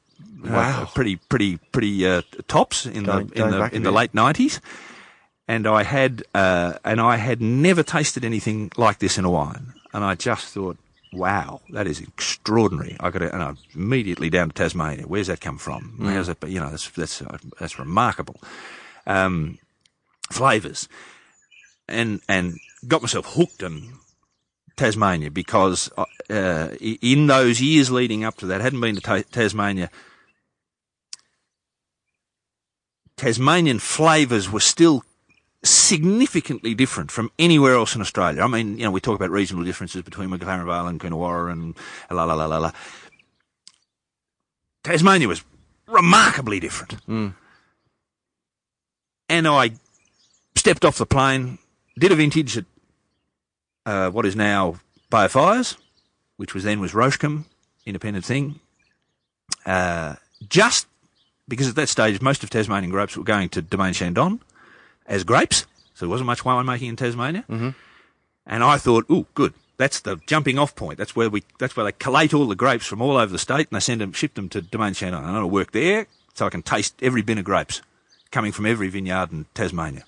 Wow. pretty, pretty, pretty uh, tops in Going- the in the in the late nineties. And I had uh, and I had never tasted anything like this in a wine, and I just thought, wow, that is extraordinary. I got and I immediately down to Tasmania. Where's that come from? How's that? You know, that's that's uh, that's remarkable. Um, flavors, and and got myself hooked on Tasmania because uh, uh, in those years leading up to that, I hadn't been to ta- Tasmania. Tasmanian flavours were still significantly different from anywhere else in Australia. I mean, you know, we talk about regional differences between McLaren Vale and Coonawarra and la la la la la. Tasmania was remarkably different. And I stepped off the plane, did a vintage at uh, what is now Bay of Fires, which was then was Rochecombe, independent thing. Uh, just because at that stage most of Tasmanian grapes were going to Domaine Chandon as grapes, so there wasn't much wine making in Tasmania. Mm-hmm. And I thought, ooh, good. That's the jumping off point. That's where we. That's where they collate all the grapes from all over the state and they send them, ship them to Domaine Chandon. And I'll work there, so I can taste every bin of grapes coming from every vineyard in Tasmania.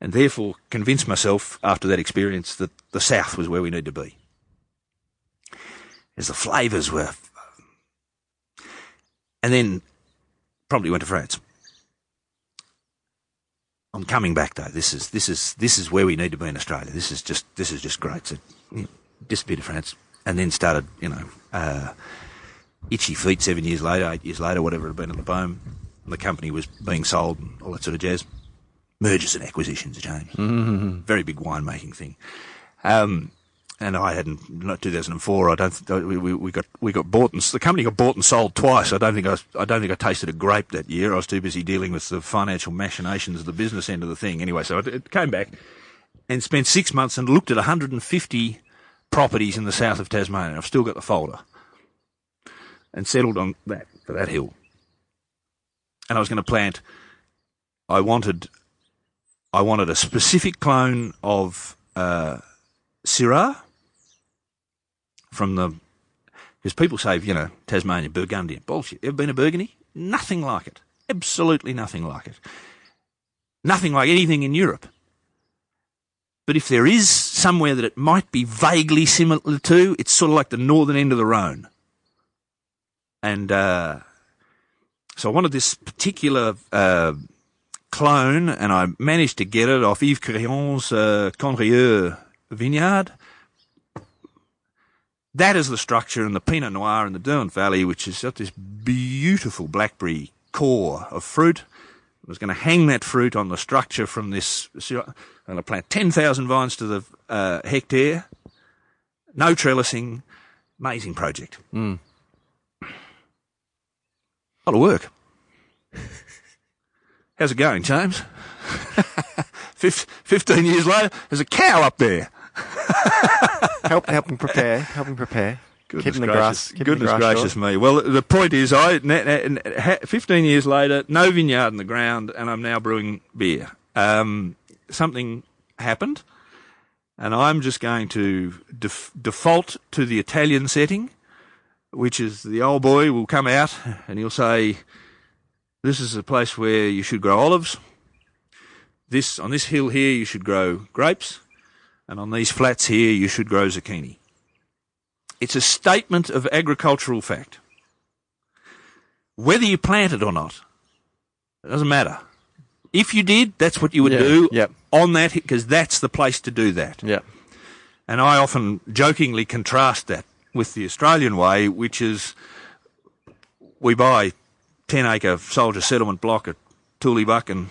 And therefore, convince myself after that experience that the south was where we need to be. As the flavours were. And then probably went to France. I'm coming back though. This is this is this is where we need to be in Australia. This is just this is just great. So you know, disappeared to France and then started, you know, uh, itchy feet seven years later, eight years later, whatever it had been at the Bohm. The company was being sold and all that sort of jazz. Mergers and acquisitions, James. Mm-hmm. Very big winemaking thing. Um, and I hadn't, not 2004. I don't. Th- we, we, we got we got bought and the company got bought and sold twice. I don't think I, I don't think I tasted a grape that year. I was too busy dealing with the financial machinations of the business end of the thing. Anyway, so it, it came back and spent six months and looked at 150 properties in the south of Tasmania. I've still got the folder and settled on that for that hill. And I was going to plant. I wanted, I wanted a specific clone of uh, Syrah from the because people say you know Tasmania Burgundian bullshit. Ever been to Burgundy? Nothing like it. Absolutely nothing like it. Nothing like anything in Europe. But if there is somewhere that it might be vaguely similar to, it's sort of like the northern end of the Rhone. And uh, so I wanted this particular uh, clone, and I managed to get it off Yves Cuilleron's uh, Condrieu vineyard. That is the structure, and the Pinot Noir in the Derwent Valley, which has got this beautiful blackberry core of fruit. I was going to hang that fruit on the structure from this. I'm going to plant 10,000 vines to the uh, hectare. No trellising. Amazing project. Mm. A lot of work. How's it going, James? Fif- 15 years later, there's a cow up there. Help, helping prepare, helping prepare. keeping the gracious, grass, goodness gracious short. me. Well, the point is, I na- na- na- ha- 15 years later, no vineyard in the ground, and I'm now brewing beer. Um, something happened. and I'm just going to def- default to the Italian setting, which is the old boy will come out and he'll say, "This is a place where you should grow olives. This on this hill here you should grow grapes, and on these flats here you should grow zucchini." It's a statement of agricultural fact. Whether you plant it or not, it doesn't matter. If you did, that's what you would Yeah, do yep. on that because that's the place to do that. Yeah. And I often jokingly contrast that with the Australian way, which is we buy 10 acre soldier settlement block at Tooleybuck and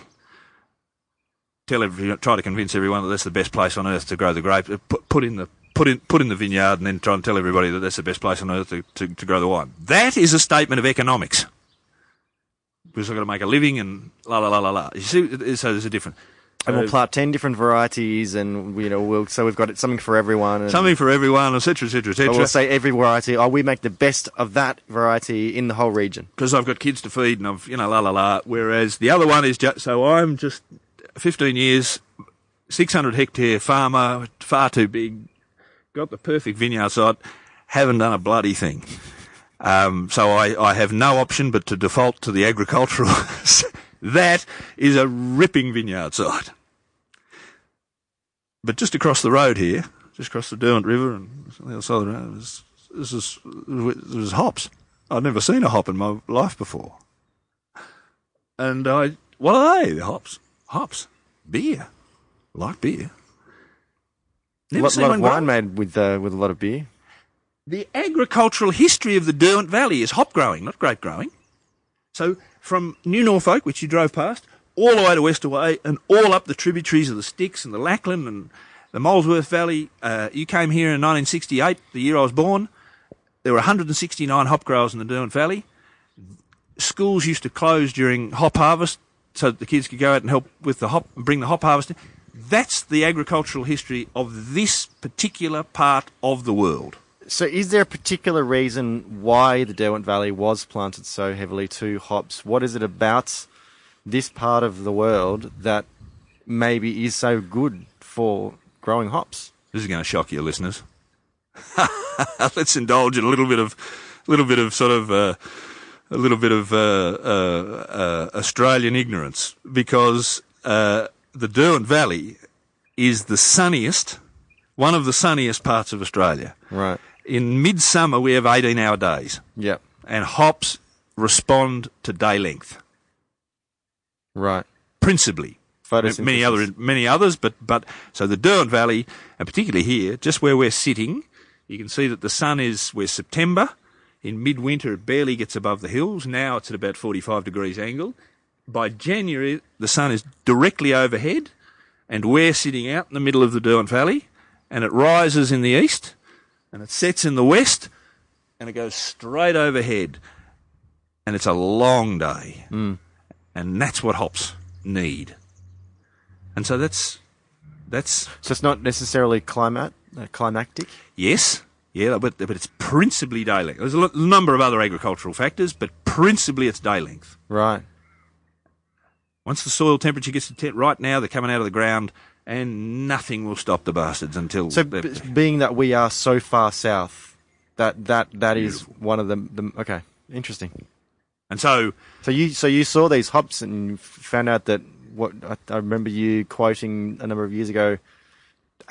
tell every, try to convince everyone that that's the best place on earth to grow the grape. uh, Put, put in the put in put in the vineyard and then try and tell everybody that that's the best place on earth to, to, to grow the wine. That is a statement of economics. Because I've got to make a living and la la la la la. You see, so there's a difference. And we'll Uh, plant ten different varieties, and you know, we'll so we've got something for everyone. And, something for everyone, etc., etc., But we'll say every variety. Oh, we make the best of that variety in the whole region. because I've got kids to feed and I've, you know, la la la. Whereas the other one is just, so I'm just 15 years, 600 hectare farmer, far too big, got the perfect vineyard site, haven't done a bloody thing. Um, so I, I have no option but to default to the agricultural. that is a ripping vineyard site. But just across the road here, just across the Derwent River and the other side of the road, is, this is, hops. I'd never seen a hop in my life before. And I, what are they? The hops. Hops. Beer. Like beer. Never lot, seen lot one grow. wine made with uh, with a lot of beer. The agricultural history of the Derwent Valley is hop growing, not grape growing. So from New Norfolk, which you drove past, all the way to Westerway and all up the tributaries of the Styx and the Lachlan and the Molesworth Valley. Uh, you came here in 1968, the year I was born. There were 169 hop growers in the Derwent Valley. Schools used to close during hop harvest so that the kids could go out and help with the hop, bring the hop harvesting. That's the agricultural history of this particular part of the world. So, is there a particular reason why the Derwent Valley was planted so heavily to hops? What is it about this part of the world that maybe is so good for growing hops? This is going to shock your listeners. Let's indulge in a little bit of, little bit of sort of, uh, a little bit of uh, uh, uh, Australian ignorance because uh, the Derwent Valley is the sunniest, one of the sunniest parts of Australia. Right. In midsummer, we have 18-hour days, Yep. and hops respond to day length Right. principally. Many other many others, but but so the Derwent Valley, and particularly here, just where we're sitting, you can see that the sun is we're September. In midwinter, it barely gets above the hills. Now it's at about 45 degrees angle. By January, the sun is directly overhead, and we're sitting out in the middle of the Derwent Valley, and it rises in the east, and it sets in the west, and it goes straight overhead, and it's a long day, and that's what hops need. And so that's that's So it's not necessarily climat, uh, climactic. yes, yeah, but but it's principally day length. There's a number of other agricultural factors, but principally it's day length. Right. Once the soil temperature gets to ten, right now they're coming out of the ground, and nothing will stop the bastards until. So, b- being that we are so far south, that that that is one of the, the okay, interesting. and so So you so you saw these hops and found out that what I, I remember you quoting a number of years ago,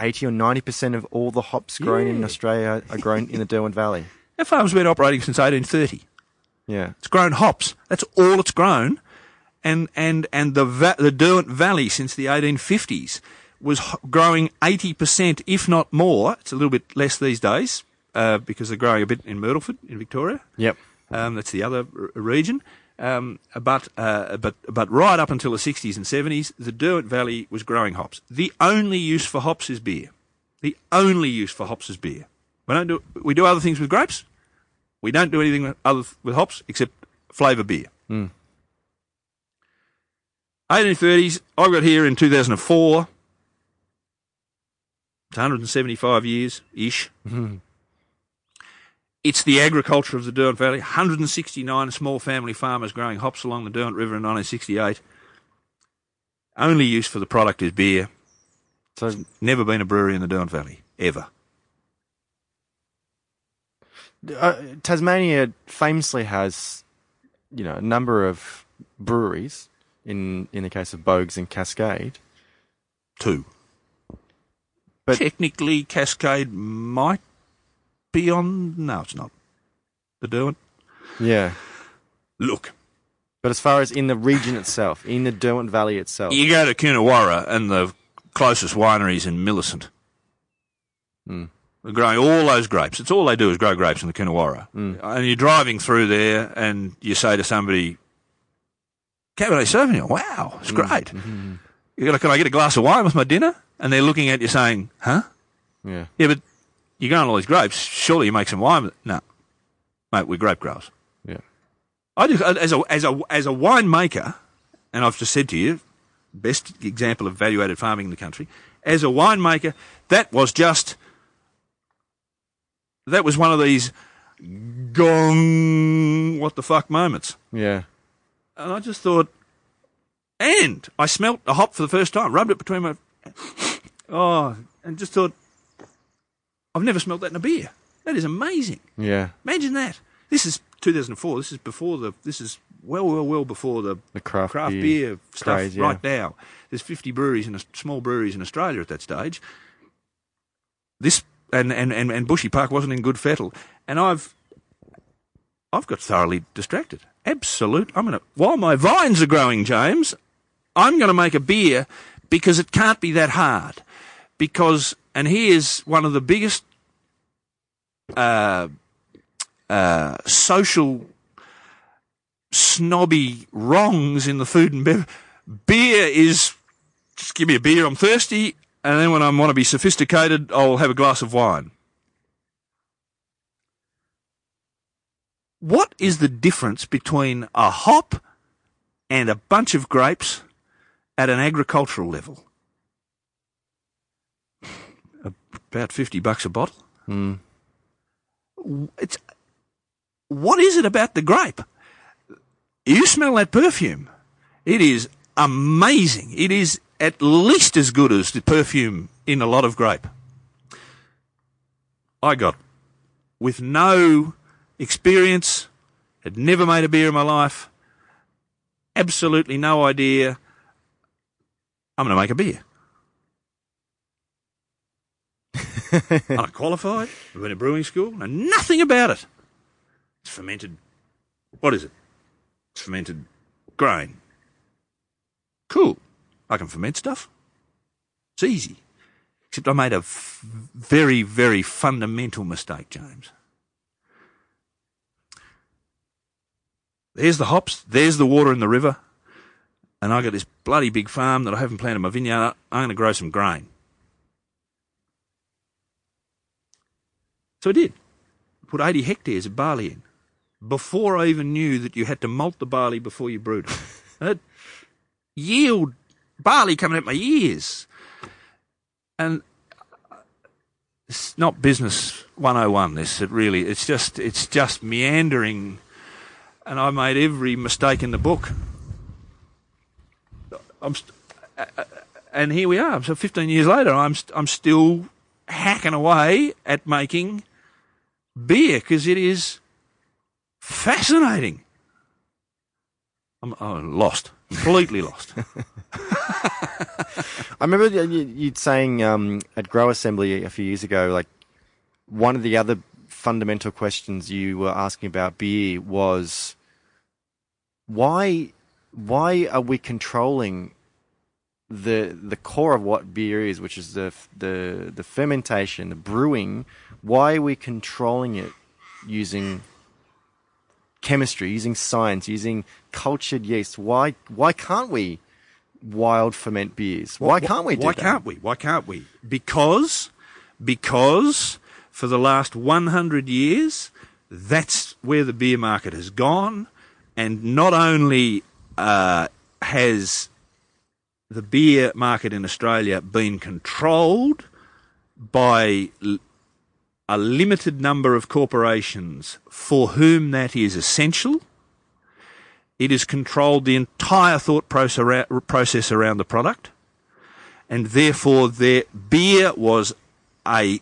eighty or ninety percent of all the hops grown in Australia are grown in the Derwent Valley. That farm's been operating since 1830. Yeah. It's grown hops. That's all it's grown. And and and the va- the Derwent Valley since the 1850s was ho- growing 80%, if not more. It's a little bit less these days uh, because they're growing a bit in Myrtleford in Victoria. Yep. Um, that's the other r- region. Um, but uh, but but right up until the 60s and 70s, the Derwent Valley was growing hops. The only use for hops is beer. The only use for hops is beer. We don't do we do other things with grapes. We don't do anything with other with hops except flavour beer. 1830s. I got here in 2004. It's 175 years ish. It's the agriculture of the Derwent Valley. 169 small family farmers growing hops along the Derwent River in 1968. Only use for the product is beer. So Never been a brewery in the Derwent Valley ever. uh, Tasmania famously has, you know, a number of breweries. In in the case of Boag's and Cascade, Two. But- technically, Cascade might be on. No, it's not. The Derwent. yeah. Look, But as far as in the region itself, in the Derwent Valley itself, you go to Coonawarra and the closest wineries in Millicent. Mm. They're growing all those grapes. It's all they do is grow grapes in the Coonawarra. Mm. And you're driving through there and you say to somebody, Cabernet Sauvignon, wow, it's great. Mhm. You go, Can I get a glass of wine with my dinner? And they're looking at you saying, huh? yeah, Yeah, but you're growing all these grapes. Surely you make some wine. No. Mate, we're grape growers. yeah, I just, as a, as a, as a winemaker, and I've just said to you, best example of value added farming in the country, as a winemaker, that was just, that was one of these gong, what the fuck moments. yeah, And I just thought, and I smelt the hop for the first time, rubbed it between my, oh, and just thought, I've never smelt that in a beer. That is amazing. yeah. Imagine that. This is 2004. This is before the. This is well, well, well before the The craft, craft beer. beer, stuff. craze, yeah. Right now, there's 50 breweries and small breweries in Australia at that stage. This and and and, and Bushy Park wasn't in good fettle, and I've I've got thoroughly distracted. Absolute. I'm gonna while my vines are growing, James. I'm going to make a beer because it can't be that hard. Because and he is one of the biggest uh, uh, social snobby wrongs in the food and bev. Beer is just give me a beer, I'm thirsty, and then when I want to be sophisticated, I'll have a glass of wine. What is the difference between a hop and a bunch of grapes at an agricultural level? About 50 bucks a bottle Mm. it's what is it about the grape? You smell that perfume. It is amazing. It is at least as good as the perfume in a lot of grape. I got with no experience, had never made a beer in my life, absolutely no idea. I'm going to make a beer. Unqualified, I've been in brewing school, know nothing about it. It's fermented. What is it? It's fermented grain. Cool. I can ferment stuff. It's easy. Except I made a f- very, very fundamental mistake, James. There's the hops, there's the water in the river, and I got this bloody big farm that I haven't planted my vineyard. I'm going to grow some grain. So I did. Put 80 hectares of barley in before I even knew that you had to malt the barley before you brewed it. It yield barley coming out my ears. And uh, it's not business 101 this it really it's just it's just meandering and I made every mistake in the book. I'm st- uh, uh, and here we are. So 15 years later I'm st- I'm still hacking away at making beer because it is fascinating. I'm, I'm lost, completely lost. I remember you- saying um, at Grow Assembly a few years ago, like one of the other fundamental questions you were asking about beer was why why are we controlling the the core of what beer is, which is the the the fermentation, the brewing? Why are we controlling it using chemistry, using science, using cultured yeast? Why why can't we wild ferment beers? Why can't we do Why that? can't we? Why can't we? Because, because for the last 100 years, that's where the beer market has gone. And not only uh, has the beer market in Australia been controlled by a limited number of corporations for whom that is essential, it has controlled the entire thought process around the product. and therefore their beer was a,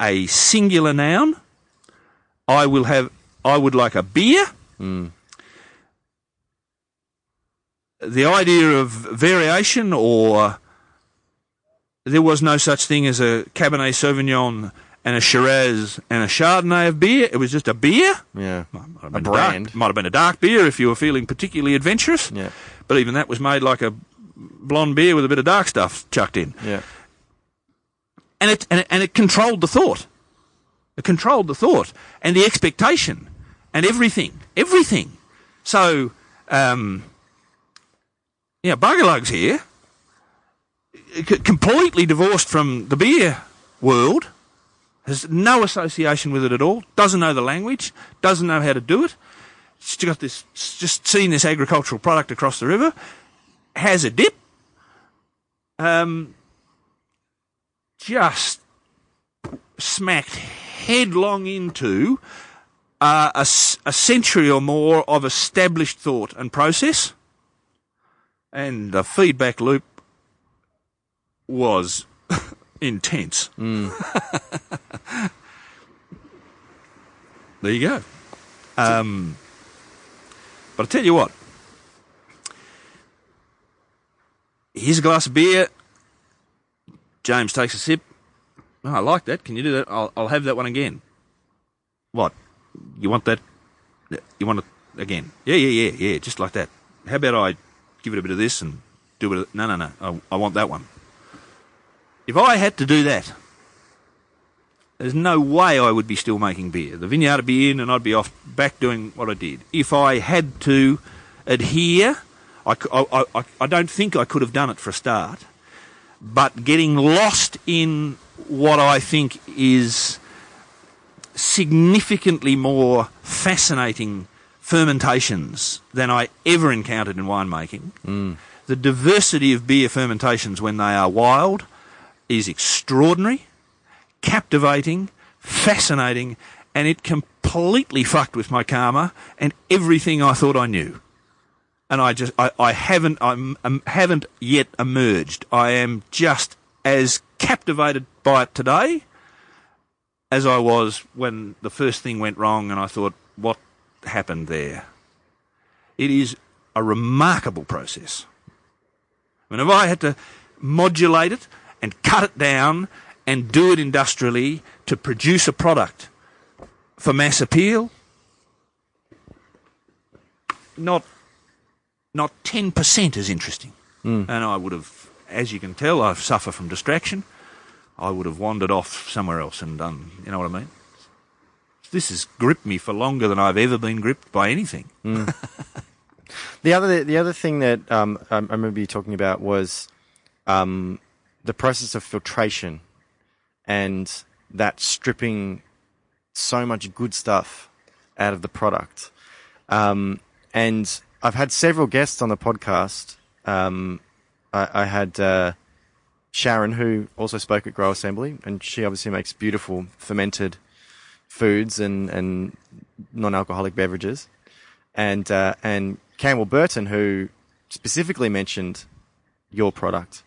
a singular noun. I will have, I would like a beer. Hmm. The idea of variation or there was no such thing as a Cabernet Sauvignon and a Shiraz and a Chardonnay of beer. It was just a beer. Yeah. Might have A been brand. Dark, might have been a dark beer if you were feeling particularly adventurous. Yeah. But even that was made like a blonde beer with a bit of dark stuff chucked in. Yeah. And it, and it, and it controlled the thought. It controlled the thought and the expectation and everything. Everything. So, um, yeah, Buggerlugs here, c- completely divorced from the beer world, has no association with it at all, doesn't know the language, doesn't know how to do it. It's got this, just seen this agricultural product across the river, has a dip, um, just smacked headlong into uh, a, a century or more of established thought and process, and the feedback loop was intense. there you go. Um, but I tell you what, here's a glass of beer. James takes a sip. Oh, I like that. Can you do that? I'll, I'll have that one again. What? You want that? You want it again? Yeah, yeah, yeah, yeah. Just like that. How about I give it a bit of this and do it? No, no, no. I, I want that one. If I had to do that, there's no way I would be still making beer. The vineyard would be in and I'd be off back doing what I did. If I had to adhere, I don't think I could have done it for a start, but getting lost in what I think is significantly more fascinating fermentations than I ever encountered in winemaking. Mm. The diversity of beer fermentations when they are wild is extraordinary, captivating, fascinating, and it completely fucked with my karma and everything I thought I knew. And I just, I, I haven't, I'm, um, haven't yet emerged. I am just as captivated by it today as I was when the first thing went wrong and I thought, what happened there? It is a remarkable process. I mean, if I had to modulate it and cut it down and do it industrially to produce a product for mass appeal, not not ten percent is interesting. And I would have, as you can tell, I suffer from distraction. I would have wandered off somewhere else and done. You know what I mean? This has gripped me for longer than I've ever been gripped by anything. The other the other thing that um, I I remember you talking about was um, the process of filtration and that stripping so much good stuff out of the product. Um, and I've had several guests on the podcast. Um, I, I had uh, Sharon, who also spoke at Grow Assembly, and she obviously makes beautiful fermented foods and, and non-alcoholic beverages and uh, and Campbell Burton, who specifically mentioned your product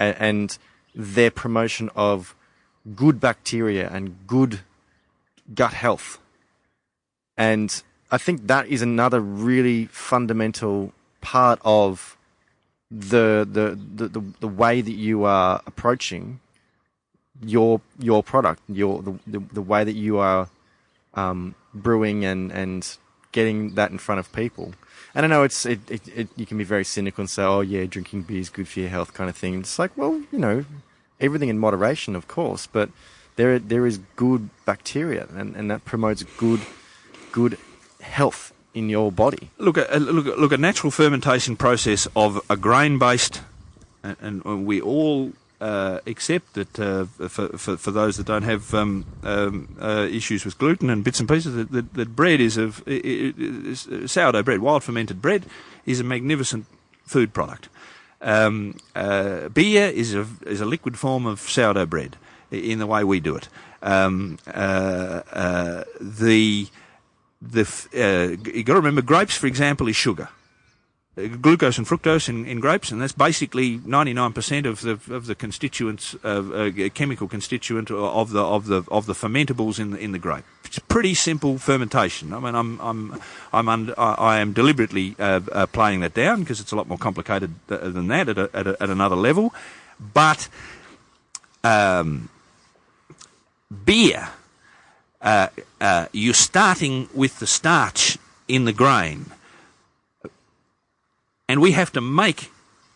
and, and their promotion of good bacteria and good gut health. And I think that is another really fundamental part of the the, the, the, the way that you are approaching your your product, your the, the, the way that you are um, brewing and, and getting that in front of people. And I know it's it, it, it you can be very cynical and say, oh yeah, drinking beer is good for your health, kind of thing. It's like, well, you know, everything in moderation, of course, but there there is good bacteria, and, and that promotes good good health in your body. Look, a, look, look, a natural fermentation process of a grain-based, and, and we all uh, accept that uh, for, for for those that don't have um, um, uh, issues with gluten and bits and pieces, that, that, that bread is of i- sourdough bread, wild fermented bread, is a magnificent food product. Um, uh, beer is a is a liquid form of sourdough bread in the way we do it. Um, uh, uh, the the uh, you got to remember grapes, for example, is sugar. Glucose and fructose in, in grapes, and that's basically 99% of the of the constituents, of uh, chemical constituent of the of the of the fermentables in the in the grape. It's pretty simple fermentation. I mean, I'm I'm I'm under, I, am deliberately uh, uh, playing that down because it's a lot more complicated than that at a, at, a, at another level, but um, beer. Uh, uh, you're starting with the starch in the grain and we have to make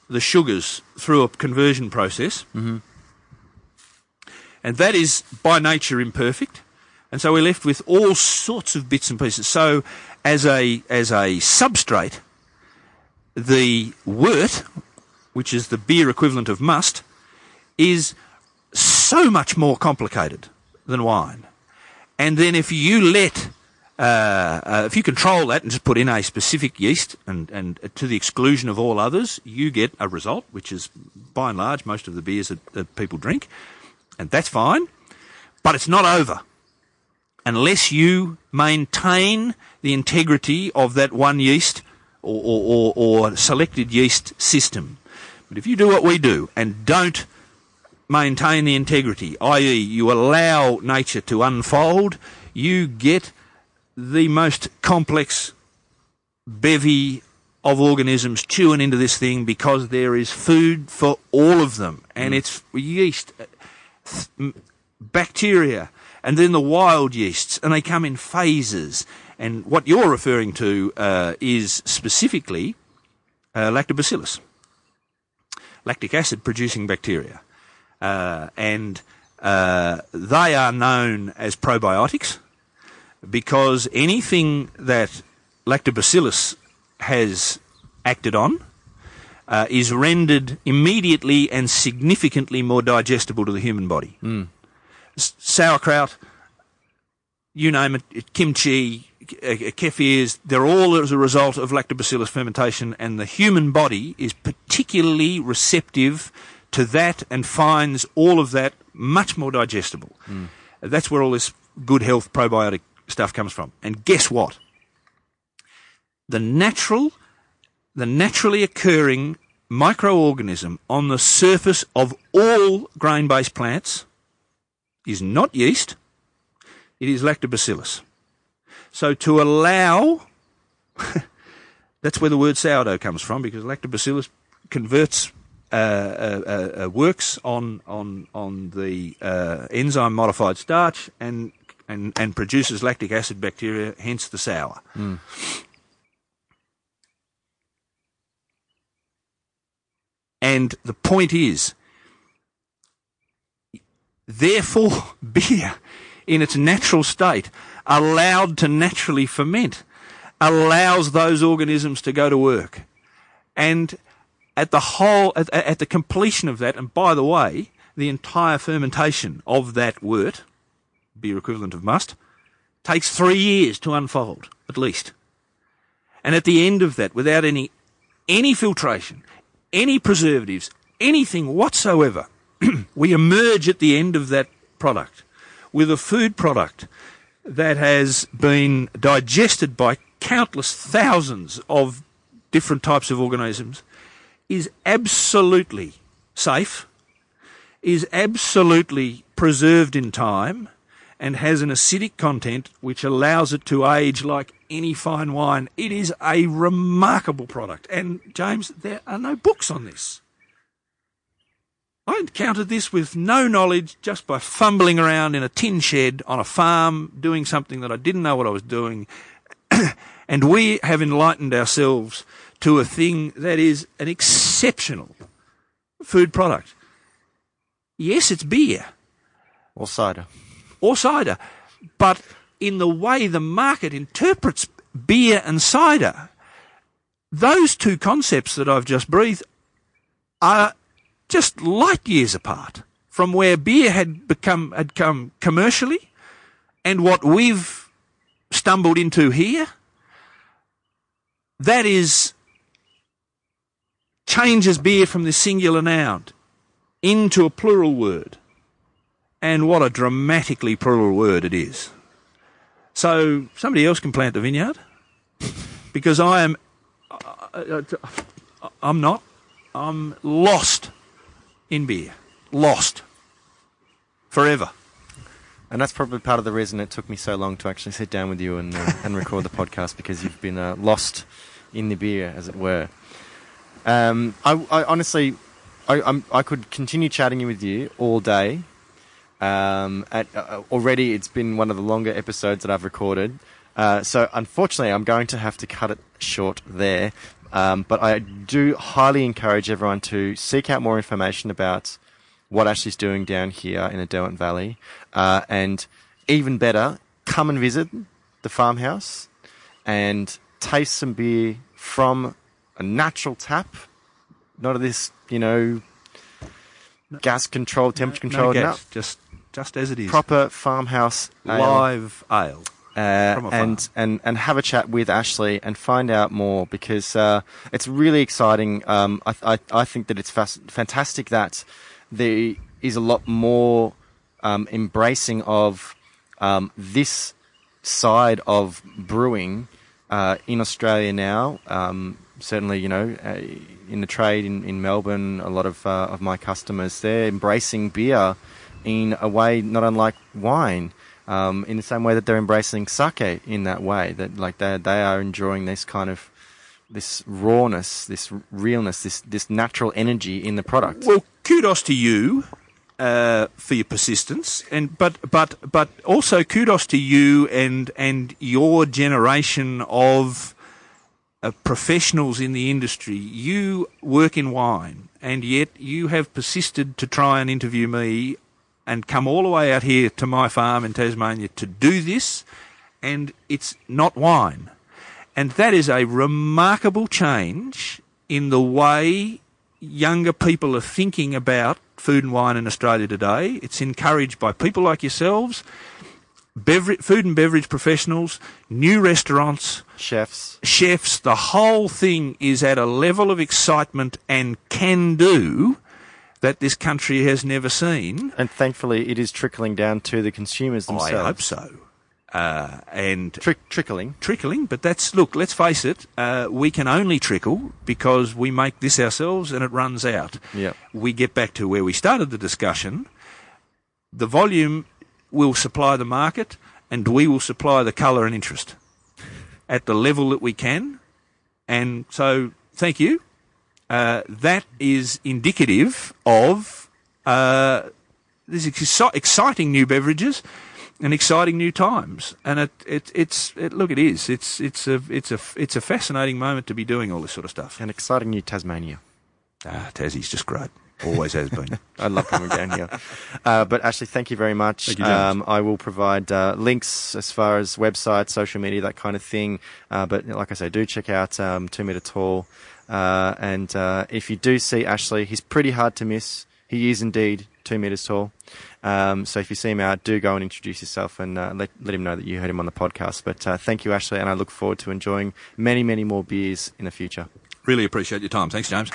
the sugars through a conversion process. Mm-hmm. And that is by nature imperfect. And so we're left with all sorts of bits and pieces. So as a, as a substrate, the wort, which is the beer equivalent of must, is so much more complicated than wine. And then if you let uh, uh, if you control that and just put in a specific yeast and, and to the exclusion of all others, you get a result, which is by and large most of the beers that, that people drink, and that's fine. But it's not over unless you maintain the integrity of that one yeast or, or, or, or selected yeast system. But if you do what we do and don't maintain the integrity, i.e., you allow nature to unfold, you get the most complex bevy of organisms chewing into this thing because there is food for all of them, and mm. it's yeast, bacteria, and then the wild yeasts, and they come in phases. And what you're referring to uh, is specifically uh, lactobacillus, lactic acid producing bacteria, uh, and uh, they are known as probiotics because anything that lactobacillus has acted on uh, is rendered immediately and significantly more digestible to the human body. Mm. sauerkraut, you name it, kimchi, uh, kefirs, they're all as a result of lactobacillus fermentation, and the human body is particularly receptive to that and finds all of that much more digestible. Mm. That's where all this good health probiotic stuff comes from. And guess what? The natural, the naturally occurring microorganism on the surface of all grain-based plants is not yeast, it is lactobacillus. So to allow, that's where the word sourdough comes from, because lactobacillus converts uh, uh, uh, uh works on on on the uh, enzyme modified starch and and, and produces lactic acid bacteria, hence the sour. Mm. And the point is, therefore, beer in its natural state, allowed to naturally ferment, allows those organisms to go to work. And at the whole, at, at the completion of that, and by the way, the entire fermentation of that wort, beer equivalent of must, takes three years to unfold, at least. And at the end of that, without any, any filtration, any preservatives, anything whatsoever, we emerge at the end of that product with a food product that has been digested by countless thousands of different types of organisms, is absolutely safe, is absolutely preserved in time, and has an acidic content which allows it to age like any fine wine. It is a remarkable product. And James, there are no books on this. I encountered this with no knowledge just by fumbling around in a tin shed on a farm doing something that I didn't know what I was doing. and we have enlightened ourselves to a thing that is an exceptional food product. Yes, it's beer. Or cider or cider. But in the way the market interprets beer and cider, those two concepts that I've just breathed are just light years apart from where beer had become had come commercially and what we've stumbled into here. That is changes beer from the singular noun into a plural word. And what a dramatically plural word it is. So somebody else can plant the vineyard because I am, uh, uh, I'm not. I'm lost in beer. Lost. Forever. And that's probably part of the reason it took me so long to actually sit down with you and, uh, and record the podcast because you've been uh, lost in the beer, as it were. Um, I, I honestly, I, I could continue chatting with you all day. Um, at, uh, already, it's been one of the longer episodes that I've recorded. Uh, so, unfortunately, I'm going to have to cut it short there. Um, but I do highly encourage everyone to seek out more information about what Ashley's doing down here in the Derwent Valley. Uh, and even better, come and visit the farmhouse and taste some beer from a natural tap, not of this, you know, gas controlled, temperature controlled. No gas, just just as it is. Proper farmhouse ale. live ale. Uh, and, and and have a chat with Ashley and find out more because uh, it's really exciting. Um, I, I I think that it's fantastic that there is a lot more um, embracing of um, this side of brewing uh, in Australia now. Um, certainly, you know, uh, in the trade in, in Melbourne, a lot of uh, of my customers they're embracing beer in a way not unlike wine. Um, in the same way that they're embracing sake in that way, that like they they are enjoying this kind of this rawness, this realness, this this natural energy in the product. Well, kudos to you uh, for your persistence, and but but but also kudos to you and and your generation of uh, professionals in the industry. You work in wine, and yet you have persisted to try and interview me, and come all the way out here to my farm in Tasmania to do this, and it's not wine. And that is a remarkable change in the way younger people are thinking about food and wine in Australia today. It's encouraged by people like yourselves, beverage, food and beverage professionals, new restaurants, Chefs, chefs. The whole thing is at a level of excitement and can do that this country has never seen. and thankfully, it is trickling down to the consumers themselves. I hope so. Uh, and Trick, trickling. trickling, but that's look. Let's face it. Uh, we can only trickle because we make this ourselves, and it runs out. Yep. We get back to where we started the discussion. The volume will supply the market, and we will supply the colour and interest at the level that we can. And so, thank you. Uh, that is indicative of uh, these exci- exciting new beverages and exciting new times. And it, it it's it, look, it is. It's it's a it's a it's a fascinating moment to be doing all this sort of stuff. An exciting new Tasmania. Ah, Tassie's just great. Always has been. I love coming down here. Uh, but Ashley, thank you very much. Thank you, um, I will provide uh, links as far as websites, social media, that kind of thing. Uh, but like I say, do check out um, Two Metre Tall. Uh, and uh, if you do see Ashley, he's pretty hard to miss. He is indeed two meters tall. Um, so if you see him out, do go and introduce yourself and uh, let, let him know that you heard him on the podcast. But uh, thank you, Ashley, and I look forward to enjoying many, many more beers in the future. really appreciate your time. Thanks, James.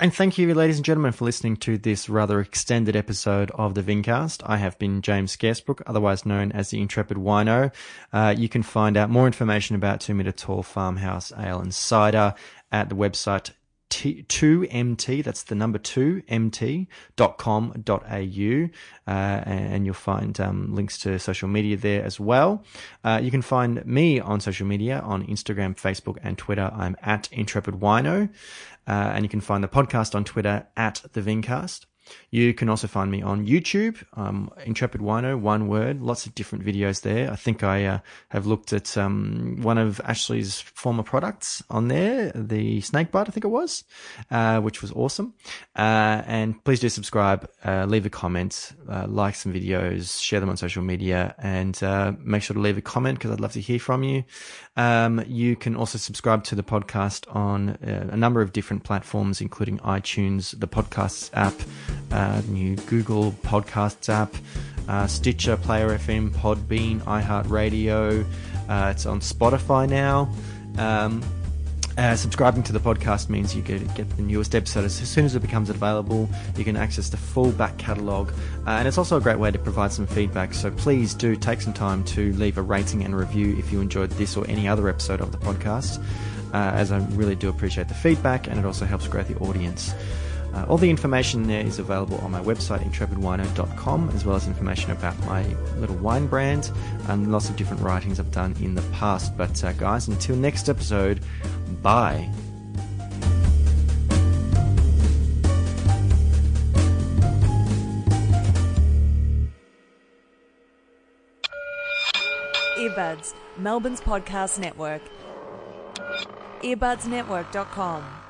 And thank you, ladies and gentlemen, for listening to this rather extended episode of the Vincast. I have been James Scarcebrook, otherwise known as the Intrepid Wino. Uh, you can find out more information about Two Metre Tall Farmhouse Ale and Cider at the website T- 2mt, that's the number 2, mt.com.au, uh, and, and you'll find um, links to social media there as well. Uh, you can find me on social media on Instagram, Facebook, and Twitter. I'm at Intrepid Wino. Uh, and you can find the podcast on Twitter at the Vincast. You can also find me on YouTube, um, Intrepid Wino, one word, lots of different videos there. I think I uh, have looked at um, one of Ashley's former products on there, the snake bite, I think it was, uh, which was awesome. Uh, and please do subscribe, uh, leave a comment, uh, like some videos, share them on social media, and uh, make sure to leave a comment because I'd love to hear from you. Um, you can also subscribe to the podcast on uh, a number of different platforms, including iTunes, the podcasts app, uh, new Google Podcasts app, uh, Stitcher, Player FM, Podbean, iHeartRadio. Uh, it's on Spotify now. Um, Uh, subscribing to the podcast means you get, get the newest episode as soon as it becomes available. You can access the full back catalogue, uh, and it's also a great way to provide some feedback. So please do take some time to leave a rating and review if you enjoyed this or any other episode of the podcast, uh, as I really do appreciate the feedback, and it also helps grow the audience. Uh, all the information there is available on my website, intrepidwino.com, as well as information about my little wine brand and lots of different writings I've done in the past. But, uh, guys, until next episode, bye. Earbuds, Melbourne's podcast network. Earbudsnetwork.com.